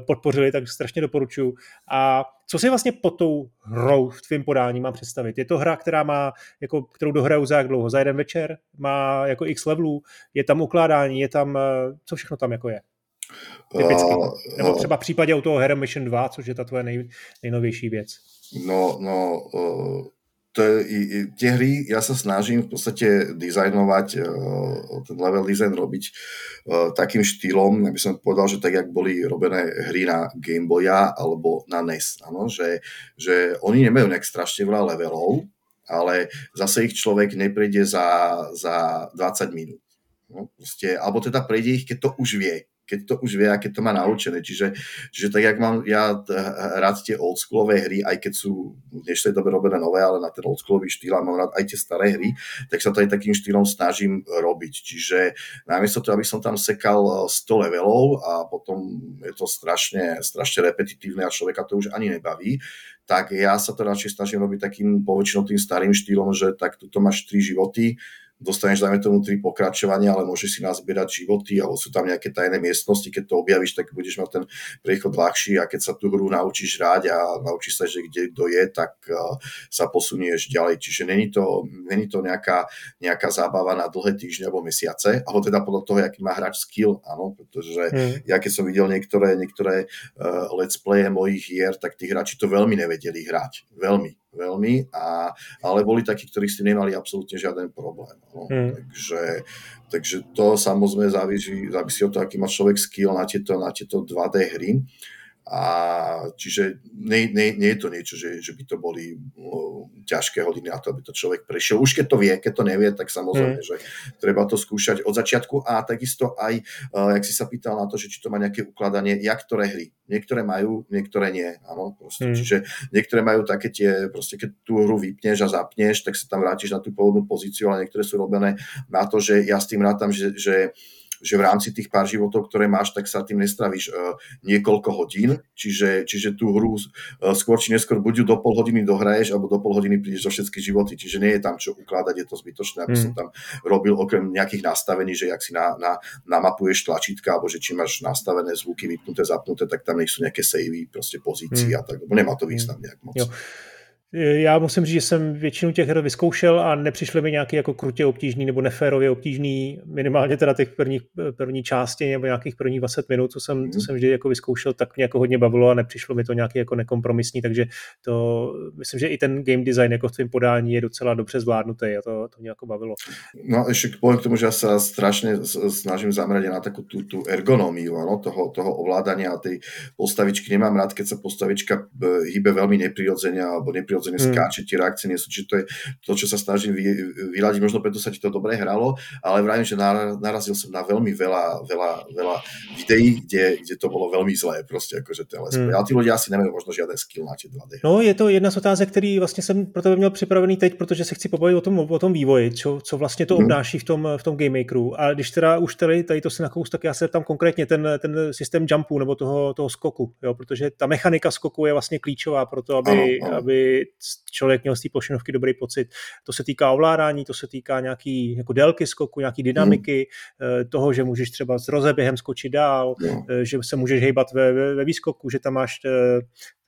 podpořili, tak strašně doporučuju. A co si vlastně pod tou hrou v tvém podání mám představit? Je to hra, která má, jako, kterou dohraju za jak dlouho? Za jeden večer, má jako x levelů, je tam ukládání, je tam, eh, co všechno tam jako je? Typicky. Uh, Nebo třeba v případě u toho Hero Mission 2, což je ta tvoje nej, nejnovější věc. No, no, uh, to je, tie hry, ja sa snažím v podstate dizajnovať, ten level design robiť takým štýlom, aby som povedal, že tak, jak boli robené hry na Game Boya alebo na NES, ano, že, že oni nemajú nejak strašne veľa levelov, ale zase ich človek neprejde za, za 20 minút. No, proste, alebo teda prejde ich, keď to už vie keď to už vie a keď to má naučené. Čiže, čiže tak, jak mám ja rád tie oldschoolové hry, aj keď sú v dnešnej dobe robené nové, ale na ten oldschoolový štýl a mám rád aj tie staré hry, tak sa to aj takým štýlom snažím robiť. Čiže namiesto toho, aby som tam sekal 100 levelov a potom je to strašne, strašne repetitívne a človeka to už ani nebaví, tak ja sa to radšej snažím robiť takým poväčšinou tým starým štýlom, že tak tu máš tri životy, dostaneš, dajme tomu, tri pokračovania, ale môžeš si nazbierať životy, alebo sú tam nejaké tajné miestnosti, keď to objavíš, tak budeš mať ten priechod ľahší a keď sa tú hru naučíš hrať a naučíš sa, že kde kto je, tak uh, sa posunieš ďalej. Čiže není to, není to nejaká, nejaká zábava na dlhé týždne alebo mesiace, alebo teda podľa toho, aký má hráč skill, áno, pretože hmm. ja keď som videl niektoré, niektoré uh, let's playe mojich hier, tak tí hráči to veľmi nevedeli hrať. Veľmi veľmi, a, ale boli takí, ktorí s tým nemali absolútne žiaden problém. No. Mm. Takže, takže to samozrejme závisí, závisí od toho, aký má človek skill na tieto, na tieto 2D hry. A čiže nie, nie, nie je to niečo, že, že by to boli uh, ťažké hodiny na to, aby to človek prešiel. Už keď to vie, keď to nevie, tak samozrejme, mm. že treba to skúšať od začiatku a takisto aj, uh, jak si sa pýtal na to, že či to má nejaké ukladanie, jak ktoré hry. Niektoré majú, niektoré nie. Áno, proste. Mm. Čiže niektoré majú také tie, proste keď tú hru vypneš a zapneš, tak sa tam vrátiš na tú pôvodnú pozíciu, ale niektoré sú robené na to, že ja s tým rátam, že, že že v rámci tých pár životov, ktoré máš, tak sa tým nestravíš uh, niekoľko hodín, čiže, čiže tú hru uh, skôr či neskôr buď do pol hodiny dohraješ, alebo do pol hodiny prídeš do všetky životy, čiže nie je tam čo ukladať, je to zbytočné, aby mm. som tam robil okrem nejakých nastavení, že ak si na, na, namapuješ tlačítka, alebo že či máš nastavené zvuky vypnuté, zapnuté, tak tam nie sú nejaké savey, proste pozície mm. a tak, nemá to význam nejak moc. Jo. Já musím říct, že jsem většinu těch her vyzkoušel a nepřišly mi nějaký jako krutě obtížný nebo neférově obtížný, minimálně teda těch prvních, první části nebo nějakých prvních 20 minut, co jsem, co jsem vždy jako vyzkoušel, tak mě jako hodně bavilo a nepřišlo mi to nějaký jako nekompromisní, takže to myslím, že i ten game design jako v tvém podání je docela dobře zvládnutý a to, to mě jako bavilo. No ještě poviem k tomu, že ja sa strašne snažím zamerať na takú tú, tú ergonómiu ano, toho, toho ovládania a tej postavičky. Nemám rád, keď sa postavička e, hýbe veľmi neprirodzene alebo neprirodzene prirodzene mm. skáče, tie reakcie nie sú, čiže to je to, čo sa snažím vy, vyladiť, možno preto sa ti to dobre hralo, ale vravím, že narazil som na veľmi veľa, veľa, veľa videí, kde, kde to bolo veľmi zlé, proste akože ten LSP. Mm. Ale tí ľudia asi nemajú možno žiaden skill na tie 2D. No, je to jedna z otázek, který vlastně jsem pro tebe měl připravený teď, protože se chci pobavit o tom, o tom vývoji, čo, co vlastně to mm. obnáší v tom, v tom Game Makeru. A když teda už tady, tady to se nakous, tak já se tam konkrétně ten, ten systém jumpu nebo toho, toho skoku, jo, protože ta mechanika skoku je vlastně klíčová pro to, aby, ano, ano. aby člověk měl z té plošinovky dobrý pocit. To se týká ovládání, to se týká nějaký jako délky skoku, nějaký dynamiky, mm. toho, že můžeš třeba s rozeběhem skočit dál, no. že se můžeš hejbat ve, ve, ve výskoku, že tam máš eh,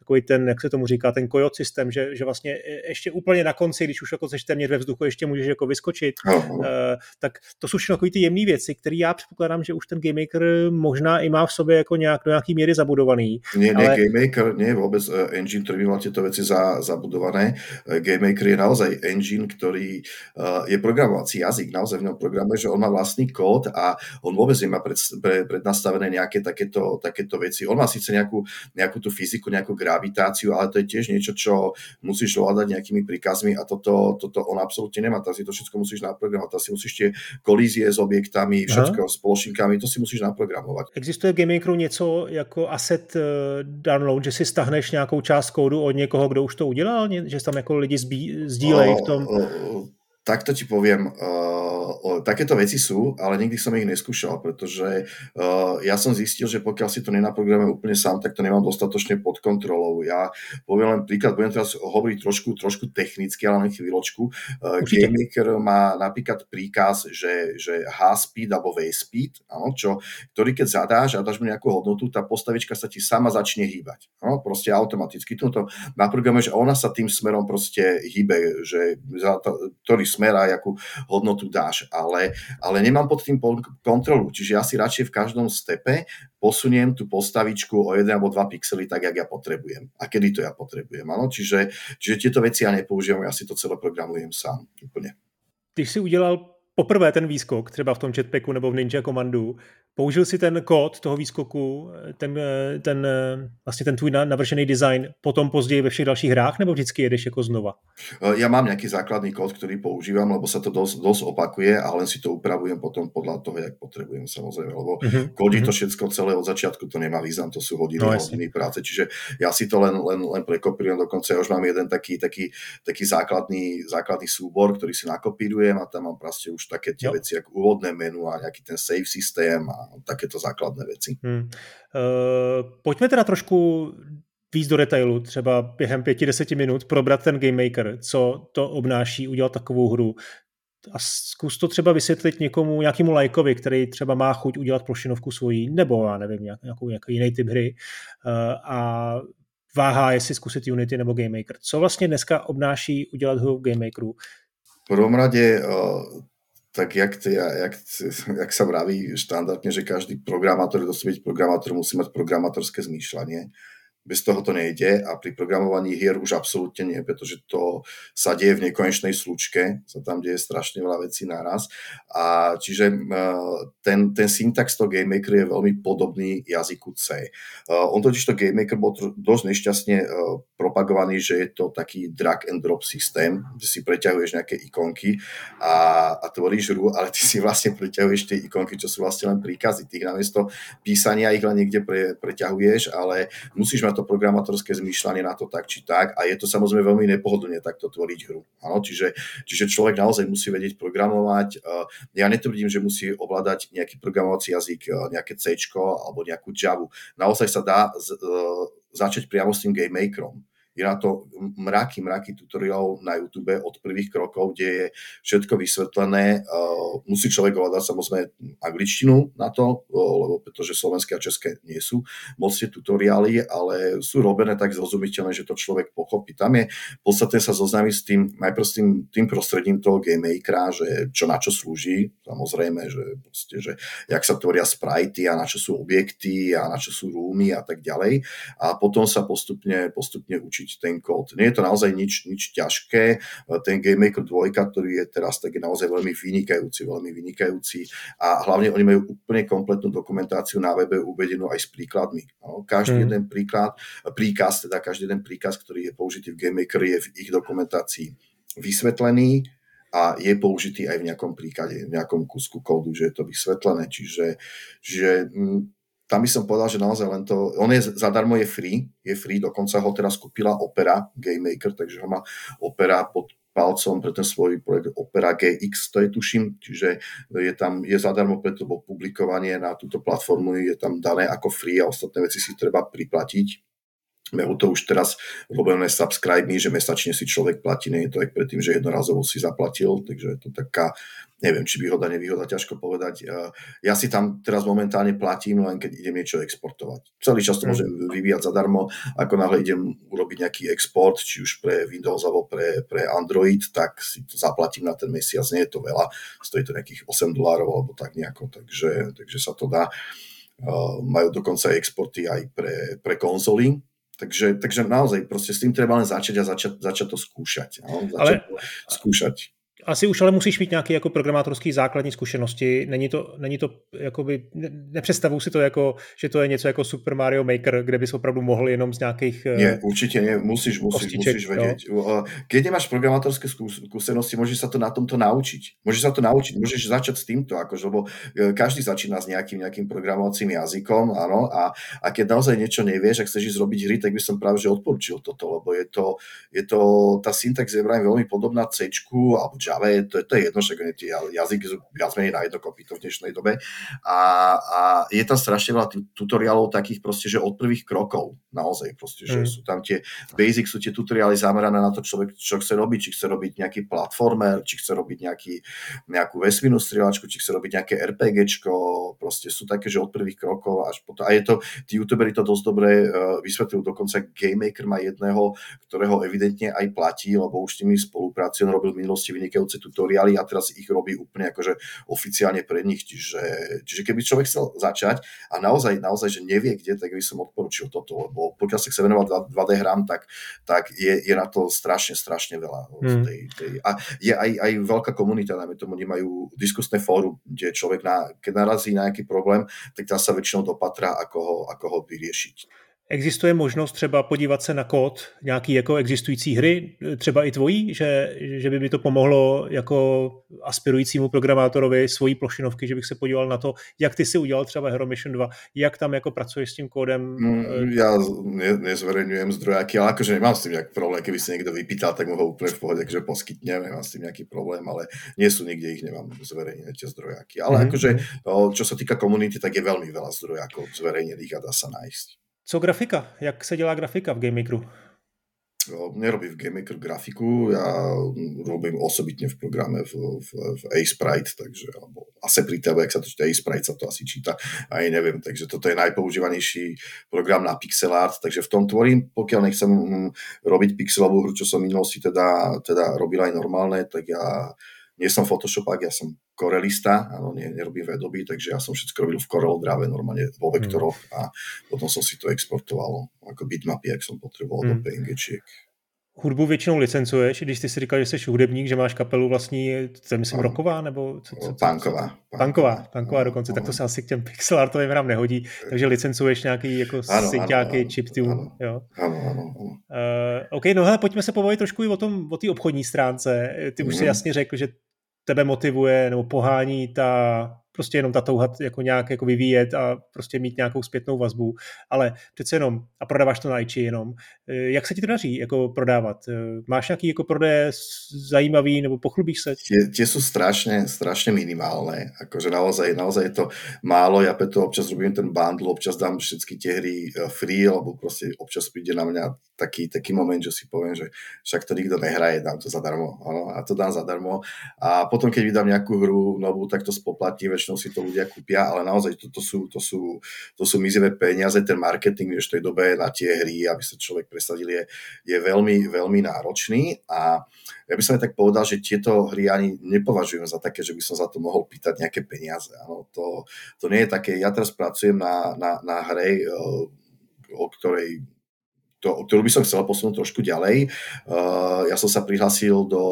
takový ten, jak se tomu říká, ten kojot systém, že, že vlastně e, ještě úplně na konci, když už jako seš téměř ve vzduchu, ještě můžeš jako vyskočit, uh, tak to jsou všechno ty jemné věci, které já předpokládám, že už ten Game Maker možná i má v sobě jako nějak do nějaký míry zabudovaný. Nie, nie, ale... Game Maker nie je vůbec uh, engine, který má tyto věci za, zabudované. Game Maker je naozaj engine, který uh, je programovací jazyk, naozaj v něm programuje, že on má vlastný kód a on vůbec nemá pred, pre, prednastavené nějaké takéto, takéto věci. On má sice nějakou, nějakou tu fyziku, nějakou grafiku, gravitáciu, ale to je tiež niečo, čo musíš ovládať nejakými príkazmi a toto, toto on absolútne nemá. Tam si to všetko musíš naprogramovať, tam si musíš tie kolízie s objektami, všetko Aha. s plošinkami, to si musíš naprogramovat. Existuje v GameMakeru něco jako asset eh, download, že si stahneš nějakou část kódu od někoho, kdo už to udělal, že tam jako lidi sdílejí v tom? Takto ti poviem, uh, takéto veci sú, ale nikdy som ich neskúšal, pretože uh, ja som zistil, že pokiaľ si to nenaprogramujem úplne sám, tak to nemám dostatočne pod kontrolou. Ja poviem len príklad, budem teraz hovoriť trošku, trošku technicky, ale len chvíľočku. Uh, GameMaker má napríklad príkaz, že, že H-speed alebo V-speed, áno, čo, ktorý keď zadáš a dáš mu nejakú hodnotu, tá postavička sa ti sama začne hýbať. Áno, proste automaticky. Tu to naprogramuješ a ona sa tým smerom proste hýbe, že za to, ktorý smer a akú hodnotu dáš. Ale, ale nemám pod tým kontrolu, čiže ja si radšej v každom stepe posuniem tú postavičku o 1 alebo 2 pixely tak, jak ja potrebujem. A kedy to ja potrebujem. Ano? Čiže, čiže tieto veci ja nepoužívam, ja si to celé programujem sám úplne. Když si udělal poprvé ten výskok, třeba v tom jetpacku nebo v Ninja Commandu, použil si ten kód toho výskoku, ten, ten, vlastně ten tvůj navržený design potom později ve všech dalších hrách, nebo vždycky jedeš jako znova? E, ja mám nejaký základný kód, ktorý používam, lebo sa to dosť, dosť opakuje a len si to upravujem potom podľa toho, jak potrebujem samozrejme, lebo uh-huh. kódi to mhm. všetko celé od začiatku, to nemá význam, to sú hodiny, no, hodiny práce, čiže ja si to len, len, len prekopírujem, dokonca ja už mám jeden taký, taký, taký základný, základný súbor, ktorý si nakopírujem a tam mám proste už také tie jo. veci, ako úvodné menu a nejaký ten save systém a takéto základné veci. Hmm. Uh, pojďme teda trošku víc do detailu, třeba během pěti, deseti minut probrat ten Game Maker, co to obnáší udělat takovou hru. A zkus to třeba vysvětlit někomu, nějakému lajkovi, který třeba má chuť udělat plošinovku svojí, nebo já nevím, nějakou, nějaký jiný typ hry uh, a váhá, jestli zkusit Unity nebo Game Maker. Co vlastně dneska obnáší udělat hru v Game Makeru? V prvom rade uh tak jak, jak, jak sa vraví štandardne, že každý programátor, kto byť programátor, musí mať programátorské zmýšľanie bez toho to nejde a pri programovaní hier už absolútne nie, pretože to sa deje v nekonečnej slučke, sa tam deje strašne veľa vecí naraz. A čiže ten, ten syntax toho GameMaker je veľmi podobný jazyku C. On totiž to GameMaker bol dosť nešťastne propagovaný, že je to taký drag and drop systém, kde si preťahuješ nejaké ikonky a, a tvoríš hru, ale ty si vlastne preťahuješ tie ikonky, čo sú vlastne len príkazy. Tých namiesto písania ich len niekde pre, preťahuješ, ale musíš mať to programátorské zmýšľanie na to tak či tak a je to samozrejme veľmi nepohodlne takto tvoriť hru. Ano, čiže, čiže človek naozaj musí vedieť programovať. Ja netvrdím, že musí ovládať nejaký programovací jazyk, nejaké C alebo nejakú Java. Naozaj sa dá z, uh, začať priamo s tým game makerom je na to mraky, mraky tutoriálov na YouTube od prvých krokov, kde je všetko vysvetlené. Musí človek ovládať samozrejme angličtinu na to, lebo pretože slovenské a české nie sú moc tie tutoriály, ale sú robené tak zrozumiteľné, že to človek pochopí. Tam je podstatné sa zoznámiť s tým, najprv s tým, tým prostredím toho game makera, že čo na čo slúži, samozrejme, že, proste, že jak sa tvoria sprajty a na čo sú objekty a na čo sú rúmy a tak ďalej. A potom sa postupne, postupne učiť naučiť ten kód. Nie je to naozaj nič, nič ťažké. Ten GameMaker 2, ktorý je teraz, tak je naozaj veľmi vynikajúci, veľmi vynikajúci a hlavne oni majú úplne kompletnú dokumentáciu na webe uvedenú aj s príkladmi. No, každý hmm. jeden príklad, príkaz, teda každý jeden príkaz, ktorý je použitý v GameMaker je v ich dokumentácii vysvetlený, a je použitý aj v nejakom príklade, v nejakom kusku kódu, že je to vysvetlené. Čiže, že mm, tam by som povedal, že naozaj len to, on je zadarmo, je free, je free, dokonca ho teraz kúpila Opera Game Maker, takže ho má Opera pod palcom pre ten svoj projekt Opera GX, to je tuším, čiže je tam, je zadarmo pre to publikovanie na túto platformu, je tam dané ako free a ostatné veci si treba priplatiť. Majú to už teraz robené subscribe že mesačne si človek platí, nie je to aj predtým, že jednorazovo si zaplatil, takže je to taká, neviem, či výhoda, nevýhoda, ťažko povedať. Ja si tam teraz momentálne platím, len keď idem niečo exportovať. Celý čas to mm. môžem vyvíjať zadarmo, ako náhle idem urobiť nejaký export, či už pre Windows alebo pre, pre Android, tak si to zaplatím na ten mesiac, nie je to veľa, stojí to nejakých 8 dolárov alebo tak nejako, takže, takže sa to dá. Majú dokonca exporty aj pre, pre konzoly, takže, takže naozaj proste s tým treba len začať a začať, začať to skúšať. No? Začať Ale... skúšať. Asi už ale musíš mít nějaké jako programátorský základní zkušenosti. Není to, není to jakoby, ne, nepředstavuji si to jako, že to je něco jako Super Mario Maker, kde bys opravdu mohl jenom z nějakých Nie, eh, určitě nie, musíš, musíš, musíš vědět. Jo. Keď nemáš programátorské skúsenosti, môžeš sa to na tomto naučiť. Môžeš sa to naučiť, môžeš začať s týmto, akože, lebo eh, každý začína s nejakým, nejakým programovacím jazykom, áno, a, a keď naozaj niečo nevieš a chceš zrobiť hry, tak by som práve že odporučil toto, lebo je to, je to tá syntax je veľmi podobná C alebo Java, to, to je jedno, že tie jazyky sú viac menej na jedno kopito v dnešnej dobe. A, a je tam strašne veľa tutoriálov takých proste, že od prvých krokov naozaj proste, že mm. sú tam tie basic, sú tie tutoriály zamerané na to človek, čo chce robiť, či chce robiť nejaký platformer, či chce robiť nejaký, nejakú vesmírnu strieľačku, či chce robiť nejaké RPGčko, proste sú také, že od prvých krokov až potom. A je to, tí youtuberi to dosť dobre uh, vysvetľujú, dokonca GameMaker má jedného, ktorého evidentne aj platí, lebo už s nimi spolupracuje, on robil v minulosti vynikajúce tutoriály a teraz ich robí úplne akože oficiálne pre nich. Čiže, čiže keby človek chcel začať a naozaj, naozaj, že nevie kde, tak by som odporučil toto, lebo pokiaľ sa chce venovať 2D hrám, tak, tak je, je na to strašne, strašne veľa. Hmm. Tej, tej, a je aj, aj veľká komunita, najmä tomu nemajú diskusné fórum, kde človek, na, keď narazí na nejaký problém, tak tam sa väčšinou dopatrá, ako ho, ako ho vyriešiť. Existuje možnost třeba podívat se na kód nějaký jako existující hry, třeba i tvojí, že, že by mi to pomohlo jako aspirujícímu programátorovi svojí plošinovky, že bych se podíval na to, jak ty si udělal třeba Hero Mission 2, jak tam jako pracuješ s tím kódem? Mm, ja ne, nezverejňujem zdrojaky, ale akože nemám s tým nejaký problém, keby si niekto vypýtal, tak mu ho úplne v pohode akože poskytnem, nemám s tým nejaký problém, ale nie sú nikde, ich nemám zverejnené tie zdrojaky. Ale mm-hmm. akože, mhm. čo sa týka komunity, tak je veľmi veľa zdrojakov zverejnených a dá sa nájsť. Co grafika? Jak se dělá grafika v GameMakeru? nerobím v GameMaker grafiku, ja robím osobitne v programe v, v, v A-Sprite, takže, alebo Asseprite, jak sa to číta, A-Sprite sa to asi číta, aj neviem, takže toto je najpoužívanejší program na pixel art, takže v tom tvorím, pokiaľ nechcem mm, robiť pixelovú hru, čo som minulosti teda, teda robil aj normálne, tak ja nie som Photoshopák, ja som korelista, áno, nie, nerobím vedoby, takže ja som všetko robil v Corel Draw, normálne vo hmm. vektoroch a potom som si to exportoval ako bitmapy, ak som potreboval mm. do. PNGčiek. Hudbu většinou licencuješ, když ty si říkal, že jsi hudebník, že máš kapelu vlastní, to je myslím roková, nebo co, co, co, punková. Punková, punková dokonce, tak to se asi k těm pixel artovým hrám nehodí, takže licencuješ nějaký jako synťáky, ano, jo. Ano, ano, ano. Uh, OK, no hele, pojďme se pobavit trošku i o tom, o té obchodní stránce. Ty už mm. si mhm. jasně řekl, že tebe motivuje nebo pohání ta prostě jenom ta touha jako nějak jako vyvíjet a prostě mít nějakou zpětnou vazbu, ale přece jenom a prodáváš to na iči jenom. Eh, jak se ti to daří jako prodávat? Eh, máš nějaký jako prodej zajímavý nebo pochlubíš se? Tie, tie sú strašne, strašne minimálne. Naozaj, naozaj je to málo. Ja preto občas robím ten bundle, občas dám všetky tie hry eh, free, lebo proste občas príde na mňa taký, taký moment, že si poviem, že však to nikto nehraje, dám to zadarmo. Ano, a to dám zadarmo. A potom, keď vydám nejakú hru novú, tak to spoplatí, väčšinou si to ľudia kúpia, ale naozaj to, to, sú, to, sú, to sú mizivé peniaze, ten marketing v tej dobe na tie hry, aby sa človek presadil, je, je veľmi, veľmi náročný a ja by som aj tak povedal, že tieto hry ani nepovažujem za také, že by som za to mohol pýtať nejaké peniaze. Ano, to, to nie je také, ja teraz pracujem na, na, na hre, o ktorej to, ktorú by som chcel posunúť trošku ďalej. Uh, ja som sa prihlásil do,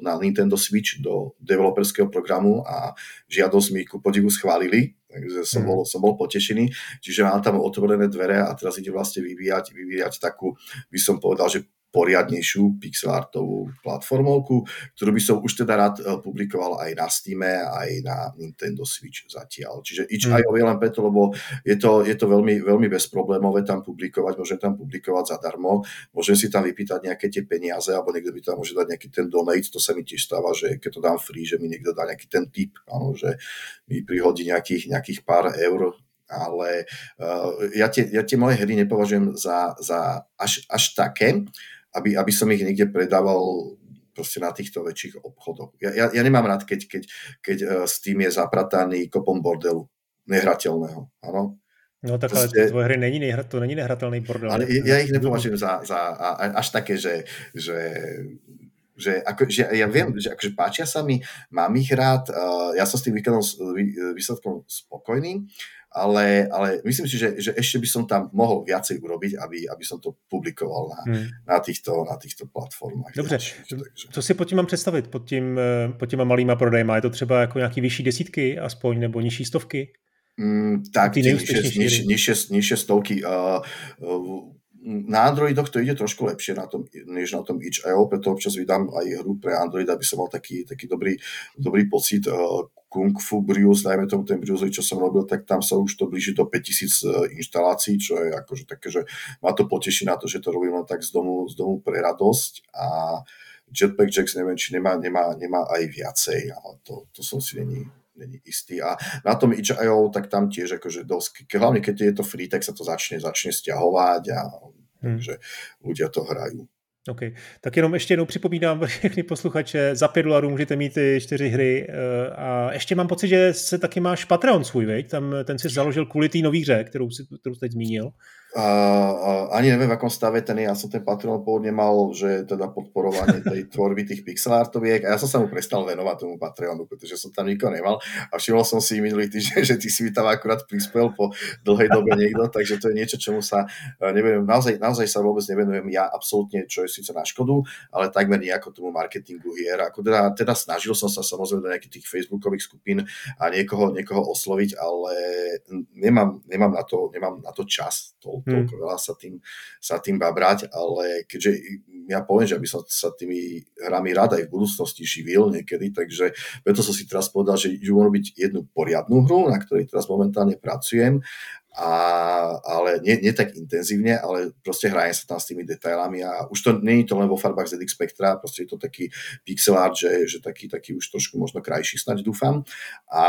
na Nintendo Switch do developerského programu a žiadosť mi ku podivu schválili, takže som, mm. bol, som bol potešený. Čiže mám tam otvorené dvere a teraz ide vlastne vyvíjať, vyvíjať takú, by som povedal, že poriadnejšiu pixelartovú platformovku, ktorú by som už teda rád eh, publikoval aj na Steam, aj na Nintendo Switch zatiaľ. Čiže itch.io mm. je len preto, lebo je to, je to veľmi, veľmi bezproblémové tam publikovať, môžem tam publikovať zadarmo, môžem si tam vypýtať nejaké tie peniaze, alebo niekto by tam môže dať nejaký ten donate, to sa mi tiež stáva, že keď to dám free, že mi niekto dá nejaký ten tip, áno, že mi prihodí nejakých, nejakých pár eur ale uh, ja, tie, ja tie moje hry nepovažujem za, za až, až také, aby, aby som ich niekde predával proste na týchto väčších obchodoch. Ja, ja, ja nemám rád, keď, keď, keď uh, Steam je zaprataný kopom bordelu nehrateľného. Áno? No tak Proste, ale tvoje hry není to není nehratelný bordel. Ale ja ich nepovažujem za, za a, až také, že, že Že, ako, že ja viem, že akože páčia sa mi, mám ich rád, uh, ja som s tým výkladom, výsledkom spokojný, ale, ale myslím si, že, že ešte by som tam mohol viacej urobiť, aby, aby som to publikoval na, hmm. na, týchto, na týchto platformách. Dobře, takže. co si pod tím mám představit, pod, tím, eh, pod těma malýma prodejma? Je to třeba jako nějaký vyšší desítky aspoň, nebo nižší stovky? Mm, tak, nižšie, stovky. Uh, uh, na Androidoch to ide trošku lepšie na tom, než na tom itch.io, preto občas vydám aj hru pre Android, aby som mal taký, taký dobrý, dobrý pocit. Kung Fu Brius, dajme tomu ten Brius, čo som robil, tak tam sa už to blíži do 5000 e, inštalácií, čo je akože také, že ma to poteší na to, že to robím len tak z domu, z domu pre radosť a Jetpack Jacks neviem, či nemá, nemá, nemá aj viacej, ale to, to som si není, není istý. A na tom itch.io, tak tam tiež akože dosť, hlavne keď je to free, tak sa to začne, začne stiahovať a hmm. takže ľudia to hrajú. OK, tak jenom ještě jednou připomínám všechny posluchače, za 5 dolarů můžete mít ty čtyři hry eh, a ještě mám pocit, že se taky máš Patreon svůj, veď? Tam ten si založil kvůli té nový hře, kterou si, kterou jsi teď zmínil. A, a, ani neviem, v akom stave ten ja som ten Patreon pôvodne mal, že teda podporovanie tej tvorby tých pixelartoviek a ja som sa mu prestal venovať tomu Patreonu, pretože som tam nikoho nemal a všimol som si minulý týždeň, že ty si mi tam akurát prispel po dlhej dobe niekto, takže to je niečo, čomu sa e, neviem, naozaj, naozaj sa vôbec nevenujem ja absolútne, čo je síce na škodu, ale takmer nejako tomu marketingu hier. Ako teda, teda snažil som sa samozrejme do nejakých tých facebookových skupín a niekoho, niekoho osloviť, ale nemám, nemám, na to, nemám na to čas. To. Toľko veľa sa tým, sa tým babrať, ale keďže ja poviem, že by som sa tými hrami rád aj v budúcnosti živil niekedy, takže preto som si teraz povedal, že idú robiť jednu poriadnu hru, na ktorej teraz momentálne pracujem a, ale nie, nie tak intenzívne, ale proste hrajem sa tam s tými detailami a už to nie je to len vo farbách ZX Spectra, proste je to taký pixel art, že, že taký, taký už trošku možno krajší snať dúfam. A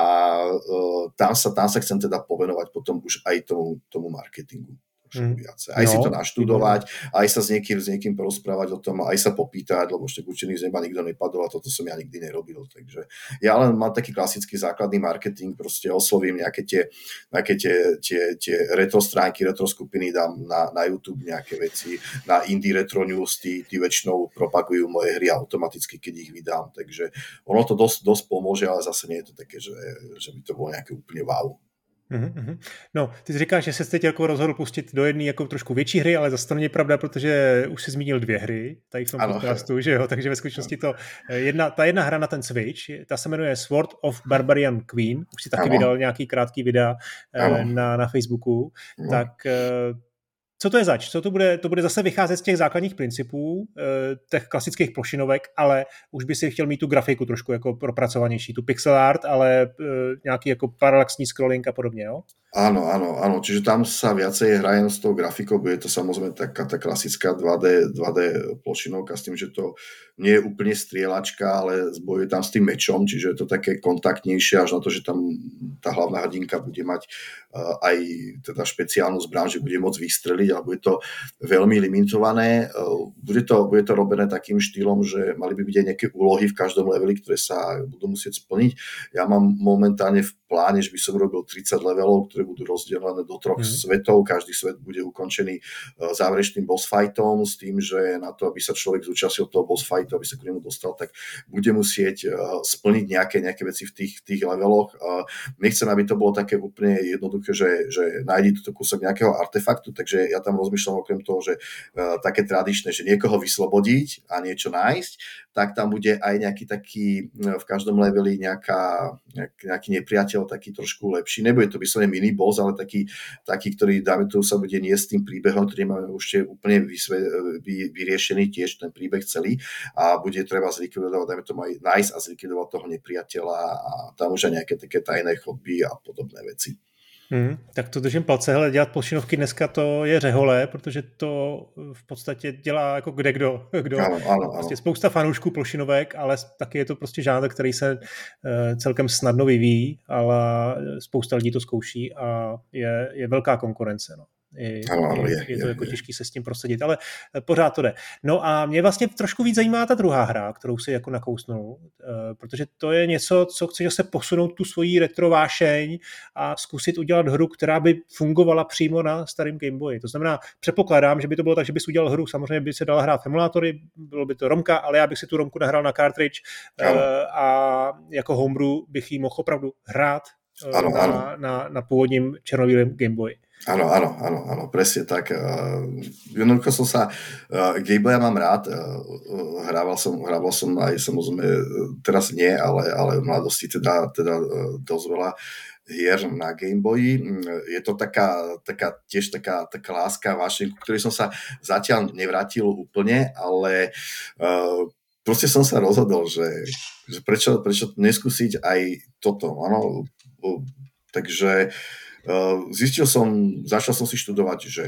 uh, tam, sa, tam sa chcem teda povenovať potom už aj tomu, tomu marketingu mm. viacej. Aj no, si to naštudovať, aj sa s niekým, s niekým porozprávať o tom, aj sa popýtať, lebo ešte učený z neba nikto nepadol a toto som ja nikdy nerobil. Takže ja len mám taký klasický základný marketing, proste oslovím nejaké tie, nejaké tie, tie, tie retro stránky, retro skupiny, dám na, na YouTube nejaké veci, na Indie Retro News, tí, tí väčšinou propagujú moje hry automaticky, keď ich vydám. Takže ono to dosť, dosť pomôže, ale zase nie je to také, že, že by to bolo nejaké úplne wow. Mm-hmm. No, ty jsi říkáš, že se teď jako rozhodl pustit do jedné jako trošku větší hry, ale zase to není pravda, protože už jsi zmínil dvě hry tady v tom ano. podcastu, že jo, takže ve skutečnosti to eh, jedna, ta jedna hra na ten Switch, ta se jmenuje Sword of Barbarian Queen, už si taky ano. vydal nějaký krátký videa eh, ano. na, na Facebooku, ano. tak eh, co to je zač? Co to bude? To bude zase vycházet z těch základních principů, těch klasických plošinovek, ale už by si chtěl mít tu grafiku trošku jako propracovanější, tu pixel art, ale nějaký jako parallaxní scrolling a podobně, jo? Áno, áno, áno. Čiže tam sa viacej hrajem s tou grafikou, bude to samozrejme taká tá klasická 2D, 2D plošinovka s tým, že to nie je úplne strieľačka, ale zbojuje tam s tým mečom, čiže je to také kontaktnejšie až na to, že tam tá hlavná hrdinka bude mať uh, aj teda špeciálnu zbraň, že bude môcť vystreliť, ale bude to veľmi limitované. Uh, bude, to, bude to robené takým štýlom, že mali by byť aj nejaké úlohy v každom leveli, ktoré sa budú musieť splniť. Ja mám momentálne v pláne, že by som robil 30 levelov, ktoré budú rozdelené do troch mm. svetov. Každý svet bude ukončený e, záverečným boss fightom s tým, že na to, aby sa človek zúčastnil toho boss fightu, aby sa k nemu dostal, tak bude musieť e, splniť nejaké, nejaké veci v tých, tých leveloch. Nechcem, aby to bolo také úplne jednoduché, že, že nájdi tu kúsok nejakého artefaktu, takže ja tam rozmýšľam okrem toho, že e, také tradičné, že niekoho vyslobodiť a niečo nájsť, tak tam bude aj nejaký taký, v každom leveli nejaká, nejaký nepriateľ, taký trošku lepší. Nebude to vyslovene mini boss, ale taký, taký ktorý, dáme to, sa bude niesť s tým príbehom, ktorý máme už úplne vysve, vy, vyriešený tiež ten príbeh celý a bude treba zlikvidovať, dáme to aj nájsť a zlikvidovať toho nepriateľa a tam už aj nejaké také tajné chodby a podobné veci. Hmm, tak to držím palce. Hele, dělat plošinovky dneska to je řeholé, protože to v podstatě dělá jako kde kdo. kdo. Ano, ano, ano. Prostě spousta fanoušků plošinovek, ale taky je to prostě žánr, který se uh, celkem snadno vyvíjí, ale spousta lidí to zkouší a je, je velká konkurence. No. Je, ano, je, je to je, jako je. těžký se s tím prosadit, ale eh, pořád to jde. No a mě vlastně trošku víc zajímá ta druhá hra, kterou si jako nakousnul, eh, protože to je něco, co chce se posunout tu svoji retrovášeň a zkusit udělat hru, která by fungovala přímo na starém Game Boyi. To znamená, předpokládám, že by to bylo tak, že bys udělal hru, samozřejmě by se dala hrát v emulátory, bylo by to romka, ale já bych si tu romku nahrál na cartridge ano. a jako homebrew bych ji mohl opravdu hrát ano, na, ano. Na, na pôvodním černovílém Game Boy. Áno, áno, áno, áno, presne tak. Uh, jednoducho som sa, uh, Gameboya mám rád, uh, hrával som, hrával som aj samozrejme, teraz nie, ale, ale v mladosti teda, teda dosť veľa hier na Gameboyi. Je to taká, taká tiež taká, taká láska vášeň, ktorej som sa zatiaľ nevrátil úplne, ale uh, proste som sa rozhodol, že, že prečo, prečo neskúsiť aj toto. Ano? Takže uh, zistil som, začal som si študovať, že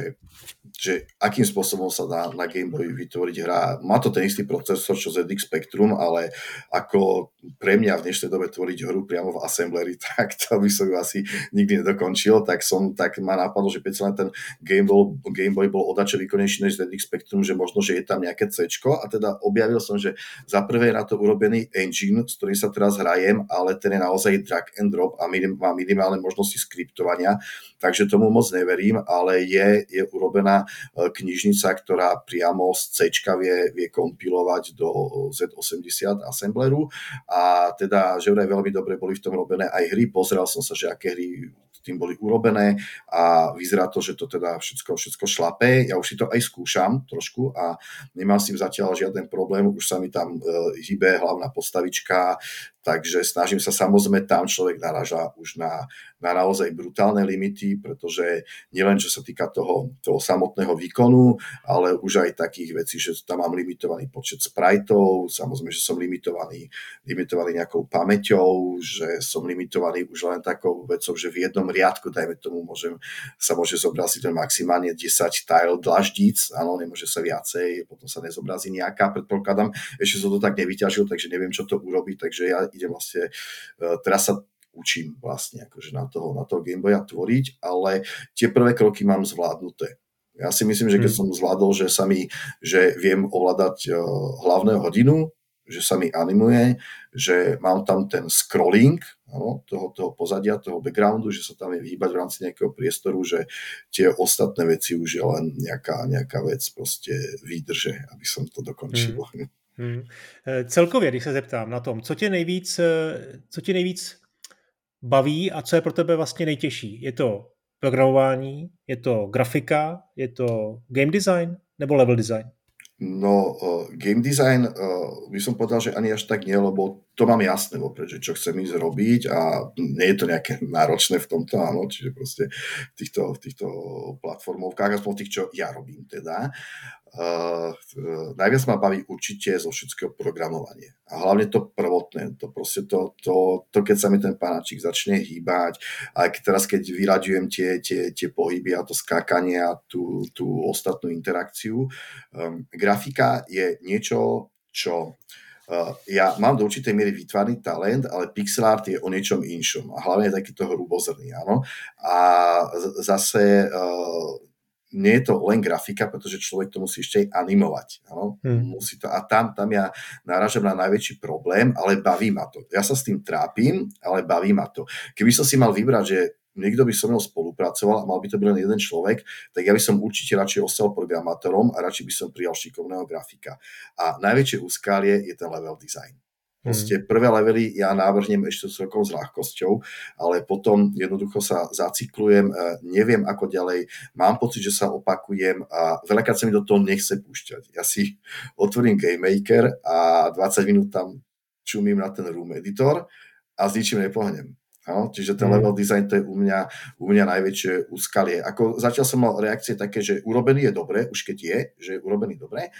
že akým spôsobom sa dá na Game Boy vytvoriť hra. Má to ten istý procesor, čo ZX Spectrum, ale ako pre mňa v dnešnej dobe tvoriť hru priamo v assembleri, tak to by som ju asi nikdy nedokončil, tak som, tak ma napadlo, že len ten Game Boy, Game Boy bol odačo výkonnejší než ZX Spectrum, že možno, že je tam nejaké C, a teda objavil som, že za prvé na to urobený engine, s ktorým sa teraz hrajem, ale ten je naozaj drag and drop a má minimálne možnosti skriptovania, takže tomu moc neverím, ale je, je urobená knižnica, ktorá priamo z C vie, vie kompilovať do Z80 assembleru. A teda, že vraj veľmi dobre boli v tom robené aj hry, pozrel som sa, že aké hry tým boli urobené a vyzerá to, že to teda všetko, všetko šlapé. Ja už si to aj skúšam trošku a nemám s tým zatiaľ žiaden problém, už sa mi tam e, hýbe hlavná postavička, takže snažím sa samozrejme, tam človek naraža už na, na naozaj brutálne limity, pretože nielen čo sa týka toho, toho samotného výkonu, ale už aj takých vecí, že tam mám limitovaný počet spriteov, samozrejme, že som limitovaný, limitovaný nejakou pamäťou, že som limitovaný už len takou vecou, že v jednom riadku, dajme tomu, môžem, sa môže zobraziť len maximálne 10 tile dlaždíc, áno, nemôže sa viacej, potom sa nezobrazí nejaká, predpokladám, ešte som to tak nevyťažil, takže neviem, čo to urobí, takže ja idem vlastne, e, teraz sa učím vlastne akože na toho, na toho Gameboya tvoriť, ale tie prvé kroky mám zvládnuté. Ja si myslím, že keď hmm. som zvládol, že sa mi, že viem ovládať uh, hlavného hodinu, že sa mi animuje, že mám tam ten scrolling no, toho, toho pozadia, toho backgroundu, že sa tam je vyhýbať v rámci nejakého priestoru, že tie ostatné veci už je len nejaká, nejaká vec proste výdrže, aby som to dokončil. Hmm. Hmm. Celkově, když se zeptám na tom, co tě nejvíc, eh, co tě nejvíc baví a co je pro tebe vlastně nejtěžší? Je to programování, je to grafika, je to game design nebo level design? No, uh, game design uh, by som povedal, že ani až tak nie, lebo to mám jasné vopred, že čo chcem ísť robiť a nie je to nejaké náročné v tomto, áno, čiže proste v týchto, v týchto platformovkách, aspoň tých, čo ja robím teda. Uh, najviac ma baví určite zo všetkého programovanie. A hlavne to prvotné, to proste to, to, to keď sa mi ten panáčik začne hýbať, a keď teraz keď vyraďujem tie, tie, tie pohyby a to skákanie a tú, tú ostatnú interakciu, um, grafika je niečo, čo Uh, ja mám do určitej miery vytvarný talent, ale pixel art je o niečom inšom a hlavne je takýto hrubozrný, áno. A zase uh, nie je to len grafika, pretože človek to musí ešte aj animovať. Áno? Hmm. Musí to, a tam, tam ja náražam na najväčší problém, ale baví ma to. Ja sa s tým trápim, ale baví ma to. Keby som si mal vybrať, že niekto by so mnou spolupracoval a mal by to byť len jeden človek, tak ja by som určite radšej ostal programátorom a radšej by som prijal šikovného grafika. A najväčšie úskalie je ten level design. Proste hmm. prvé levely ja návrhnem ešte celkom s ľahkosťou, ale potom jednoducho sa zacyklujem, e, neviem ako ďalej, mám pocit, že sa opakujem a veľakrát sa mi do toho nechce púšťať. Ja si otvorím Game Maker a 20 minút tam čumím na ten room editor a s ničím nepohnem. No, čiže ten hmm. level design to je u mňa, u mňa najväčšie úskalie. Ako zatiaľ som mal reakcie také, že urobený je dobre, už keď je, že je urobený dobre,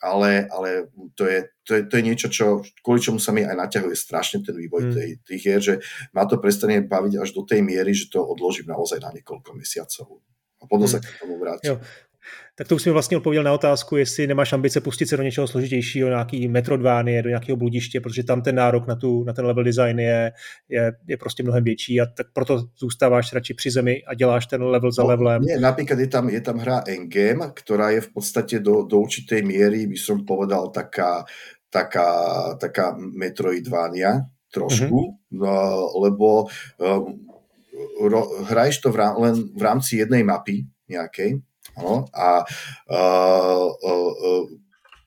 ale, ale to, je, to, je, to je niečo, čo, kvôli čomu sa mi aj naťahuje strašne ten vývoj mm. tej, tých hier, že ma to prestane baviť až do tej miery, že to odložím naozaj na niekoľko mesiacov. A potom mm. sa k tomu vrátim. Jo. Tak to už jsi mi vlastně odpověděl na otázku, jestli nemáš ambice pustit se do něčeho složitějšího, nějaký Metrodvány, do nějakého bludiště, protože tam ten nárok na, tu, na ten level design je, je, je prostě mnohem větší a tak proto zůstáváš radši při zemi a děláš ten level za no, levelem. Nie, například je tam, je tam hra Endgame, která je v podstatě do, do určitej míry, by som povedal, taká, taká, taká Metroidvania trošku, mm-hmm. no, lebo um, ro, hraješ to v rám, len v rámci jednej mapy nejakej, ano, a uh, uh,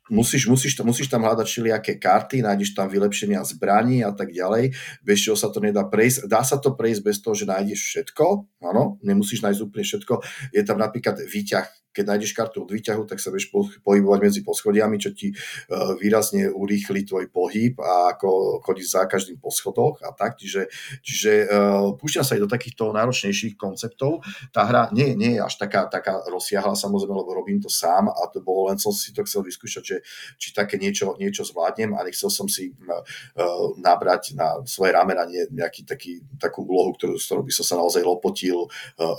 musíš, musíš, musíš tam hľadať všelijaké karty, nájdeš tam vylepšenia zbraní a tak ďalej, bez čoho sa to nedá prejsť. Dá sa to prejsť bez toho, že nájdeš všetko, áno, nemusíš nájsť úplne všetko. Je tam napríklad výťah keď nájdeš kartu od výťahu, tak sa vieš pohybovať medzi poschodiami, čo ti e, výrazne urýchli tvoj pohyb a ako chodíš za každým po schodoch a tak. Čiže, čiže uh, púšťam sa aj do takýchto náročnejších konceptov. Tá hra nie, nie je až taká, taká rozsiahla samozrejme, lebo robím to sám a to bolo len som si to chcel vyskúšať, že, či také niečo, niečo zvládnem a nechcel som si uh, nabrať na svoje ramena nejaký taký, takú úlohu, ktorú, s ktorou by som sa naozaj lopotil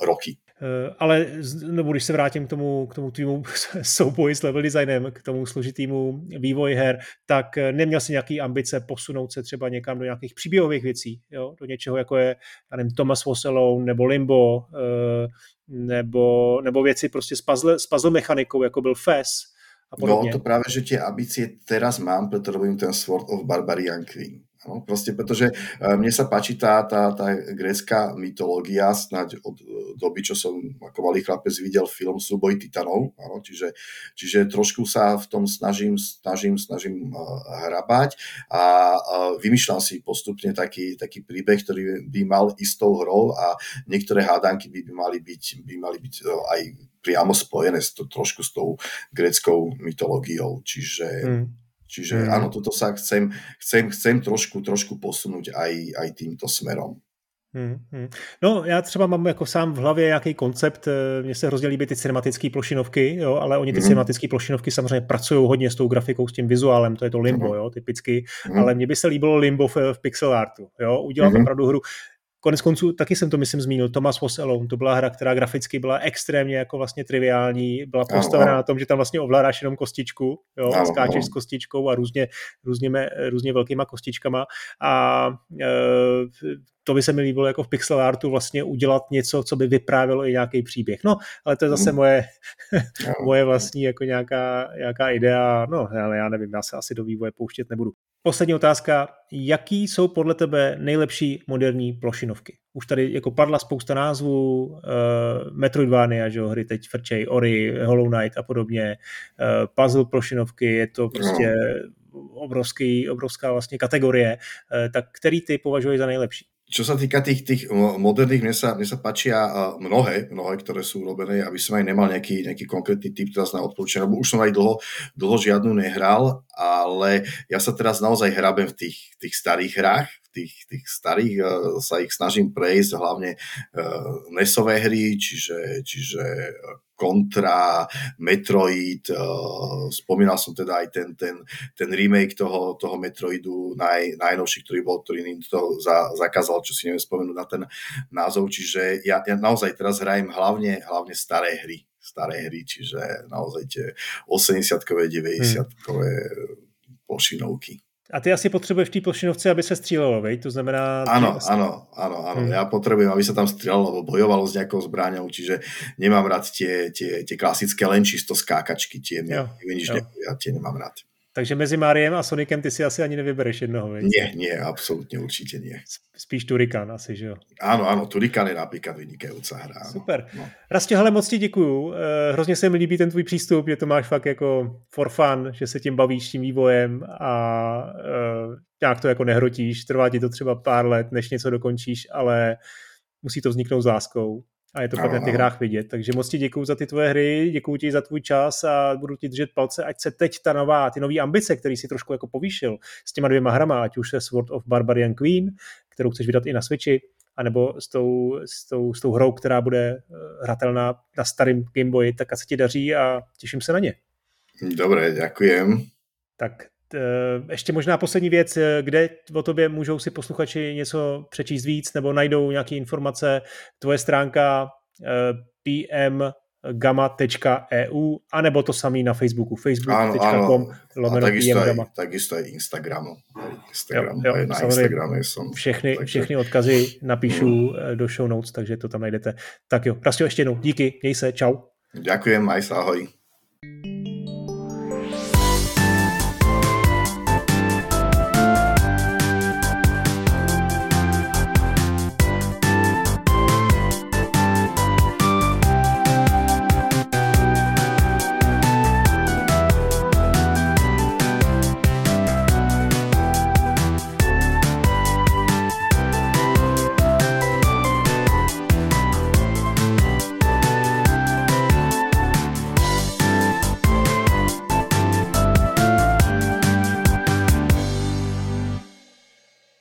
roky. Eh, ale nebo když se vrátím k tomu, k tomu tvýmu souboji s level designem, k tomu složitýmu vývoji her, tak eh, neměl si nějaký ambice posunout se třeba někam do nějakých příběhových věcí, jo? do něčeho jako je já nevím, Thomas Was Alone nebo Limbo, eh, nebo, nebo věci prostě s puzzle, s puzzle mechanikou, jako byl FES, a podobně. No to právě, že tie ambície teraz mám, preto robím ten Sword of Barbarian Queen. No, proste pretože e, mne sa páči tá, tá, tá grécka mytológia, snáď od e, doby, čo som ako malý chlapec videl film Súboj titanov, áno, čiže, čiže trošku sa v tom snažím, snažím, snažím uh, hrabať a vymýšľam si postupne taký, taký príbeh, ktorý by mal istou hrou a niektoré hádanky by, by mali byť, by mali byť aj priamo spojené s to, trošku s tou gréckou mytológiou, čiže mm Čiže mm. áno, toto sa chcem, chcem, chcem trošku, trošku posunúť aj, aj týmto smerom. Hmm. No, já třeba mám jako sám v hlavě nějaký koncept, eh, mně se hrozně líbí ty cinematické plošinovky, jo, ale oni ty hmm. cinematické plošinovky samozřejmě pracují hodně s tou grafikou, s tím vizuálem, to je to limbo, hmm. jo, typicky, hmm. ale mně by se líbilo limbo v, v pixel artu, jo, udělat hmm. opravdu hru, Konec konců, taky jsem to myslím zmínil, Thomas Was Alone, to byla hra, která graficky byla extrémně jako vlastně triviální, byla postavena na tom, že tam vlastně ovládáš jenom kostičku, jo, ano, skáčeš ano. s kostičkou a různě, různě, různě velkýma kostičkama a e, to by se mi líbilo jako v pixel artu vlastně udělat něco, co by vyprávělo i nějaký příběh. No, ale to je zase hmm. moje, moje vlastní jako nějaká, nějaká idea, no, ale já nevím, já se asi do vývoje pouštět nebudu. Poslední otázka. Jaký jsou podle tebe nejlepší moderní plošinovky? Už tady jako padla spousta názvů, uh, Metroidvania, že jo, hry teď frčej, Ori, Hollow Knight a podobně, uh, puzzle plošinovky, je to prostě obrovský, obrovská vlastně kategorie. Uh, tak který ty považuješ za nejlepší? Čo sa týka tých, tých moderných, mne sa, mne sa páčia mnohé, mnohé, ktoré sú urobené, aby som aj nemal nejaký, nejaký konkrétny typ teraz na odporúčanie, lebo už som aj dlho, dlho žiadnu nehral, ale ja sa teraz naozaj hrabem v tých, tých starých hrách, tých, tých starých uh, sa ich snažím prejsť, hlavne uh, nesové hry, čiže, čiže Contra, Metroid, uh, spomínal som teda aj ten, ten, ten remake toho, toho Metroidu naj, najnovší, ktorý bol, ktorý to za, zakázal, čo si neviem spomenúť na ten názov, čiže ja, ja naozaj teraz hrajem hlavne, hlavne staré hry, staré hry, čiže naozaj tie 80-kové, 90-kové hmm. pošinovky. A ty asi potřebuješ v té plošinovce, aby se střílelo, veď? To znamená... Áno, áno, áno, áno. Hmm. Ja potrebujem, aby sa tam strieľalo, alebo bojovalo s nejakou zbraňou, čiže nemám rád tie, tie, tie klasické len čisto skákačky, tie, jo, nič jo. ja tie nemám rád. Takže mezi Máriem a Sonicem ty si asi ani nevybereš jednoho, veď? Nie, nie, absolútne určite nie. Spíš Turikán asi, že jo? Áno, áno, Turikán je napríklad vynikajúca hra. Áno. Super. No. Rastě, hele, moc ti děkuju. Eh, hrozně se mi líbí ten tvůj přístup, že to máš fakt jako for fun, že se tím bavíš tím vývojem a uh, nějak to jako nehrotíš. Trvá ti to třeba pár let, než něco dokončíš, ale musí to vzniknout s láskou a je to pak na těch hrách vidět. Takže moc ti děkuji za ty tvoje hry, děkuji ti za tvůj čas a budu ti držet palce, ať se teď ta nová, ty nové ambice, který si trošku jako povýšil s těma dvěma hrama, ať už se Sword of Barbarian Queen, kterou chceš vydat i na Switchi, anebo s tou, s tou, s tou hrou, která bude eh, hratelná na starém Gameboyi, tak a se ti daří a těším se na ně. Dobré, děkujem. Tak ještě možná poslední věc, eh, kde o tobě můžou si posluchači něco přečíst víc nebo najdou nějaké informace. Tvoje stránka eh, PM gamma.eu, anebo to samý na Facebooku, facebook.com, lomeno aj, takisto aj Instagramu. Instagram, jo, jo, na Instagrame som. Všechny, takže... všechny odkazy napíšu mm. do show notes, takže to tam najdete. Tak jo, Rastio, ještě jednou, díky, měj se, čau. Ďakujem, aj sa, ahoj.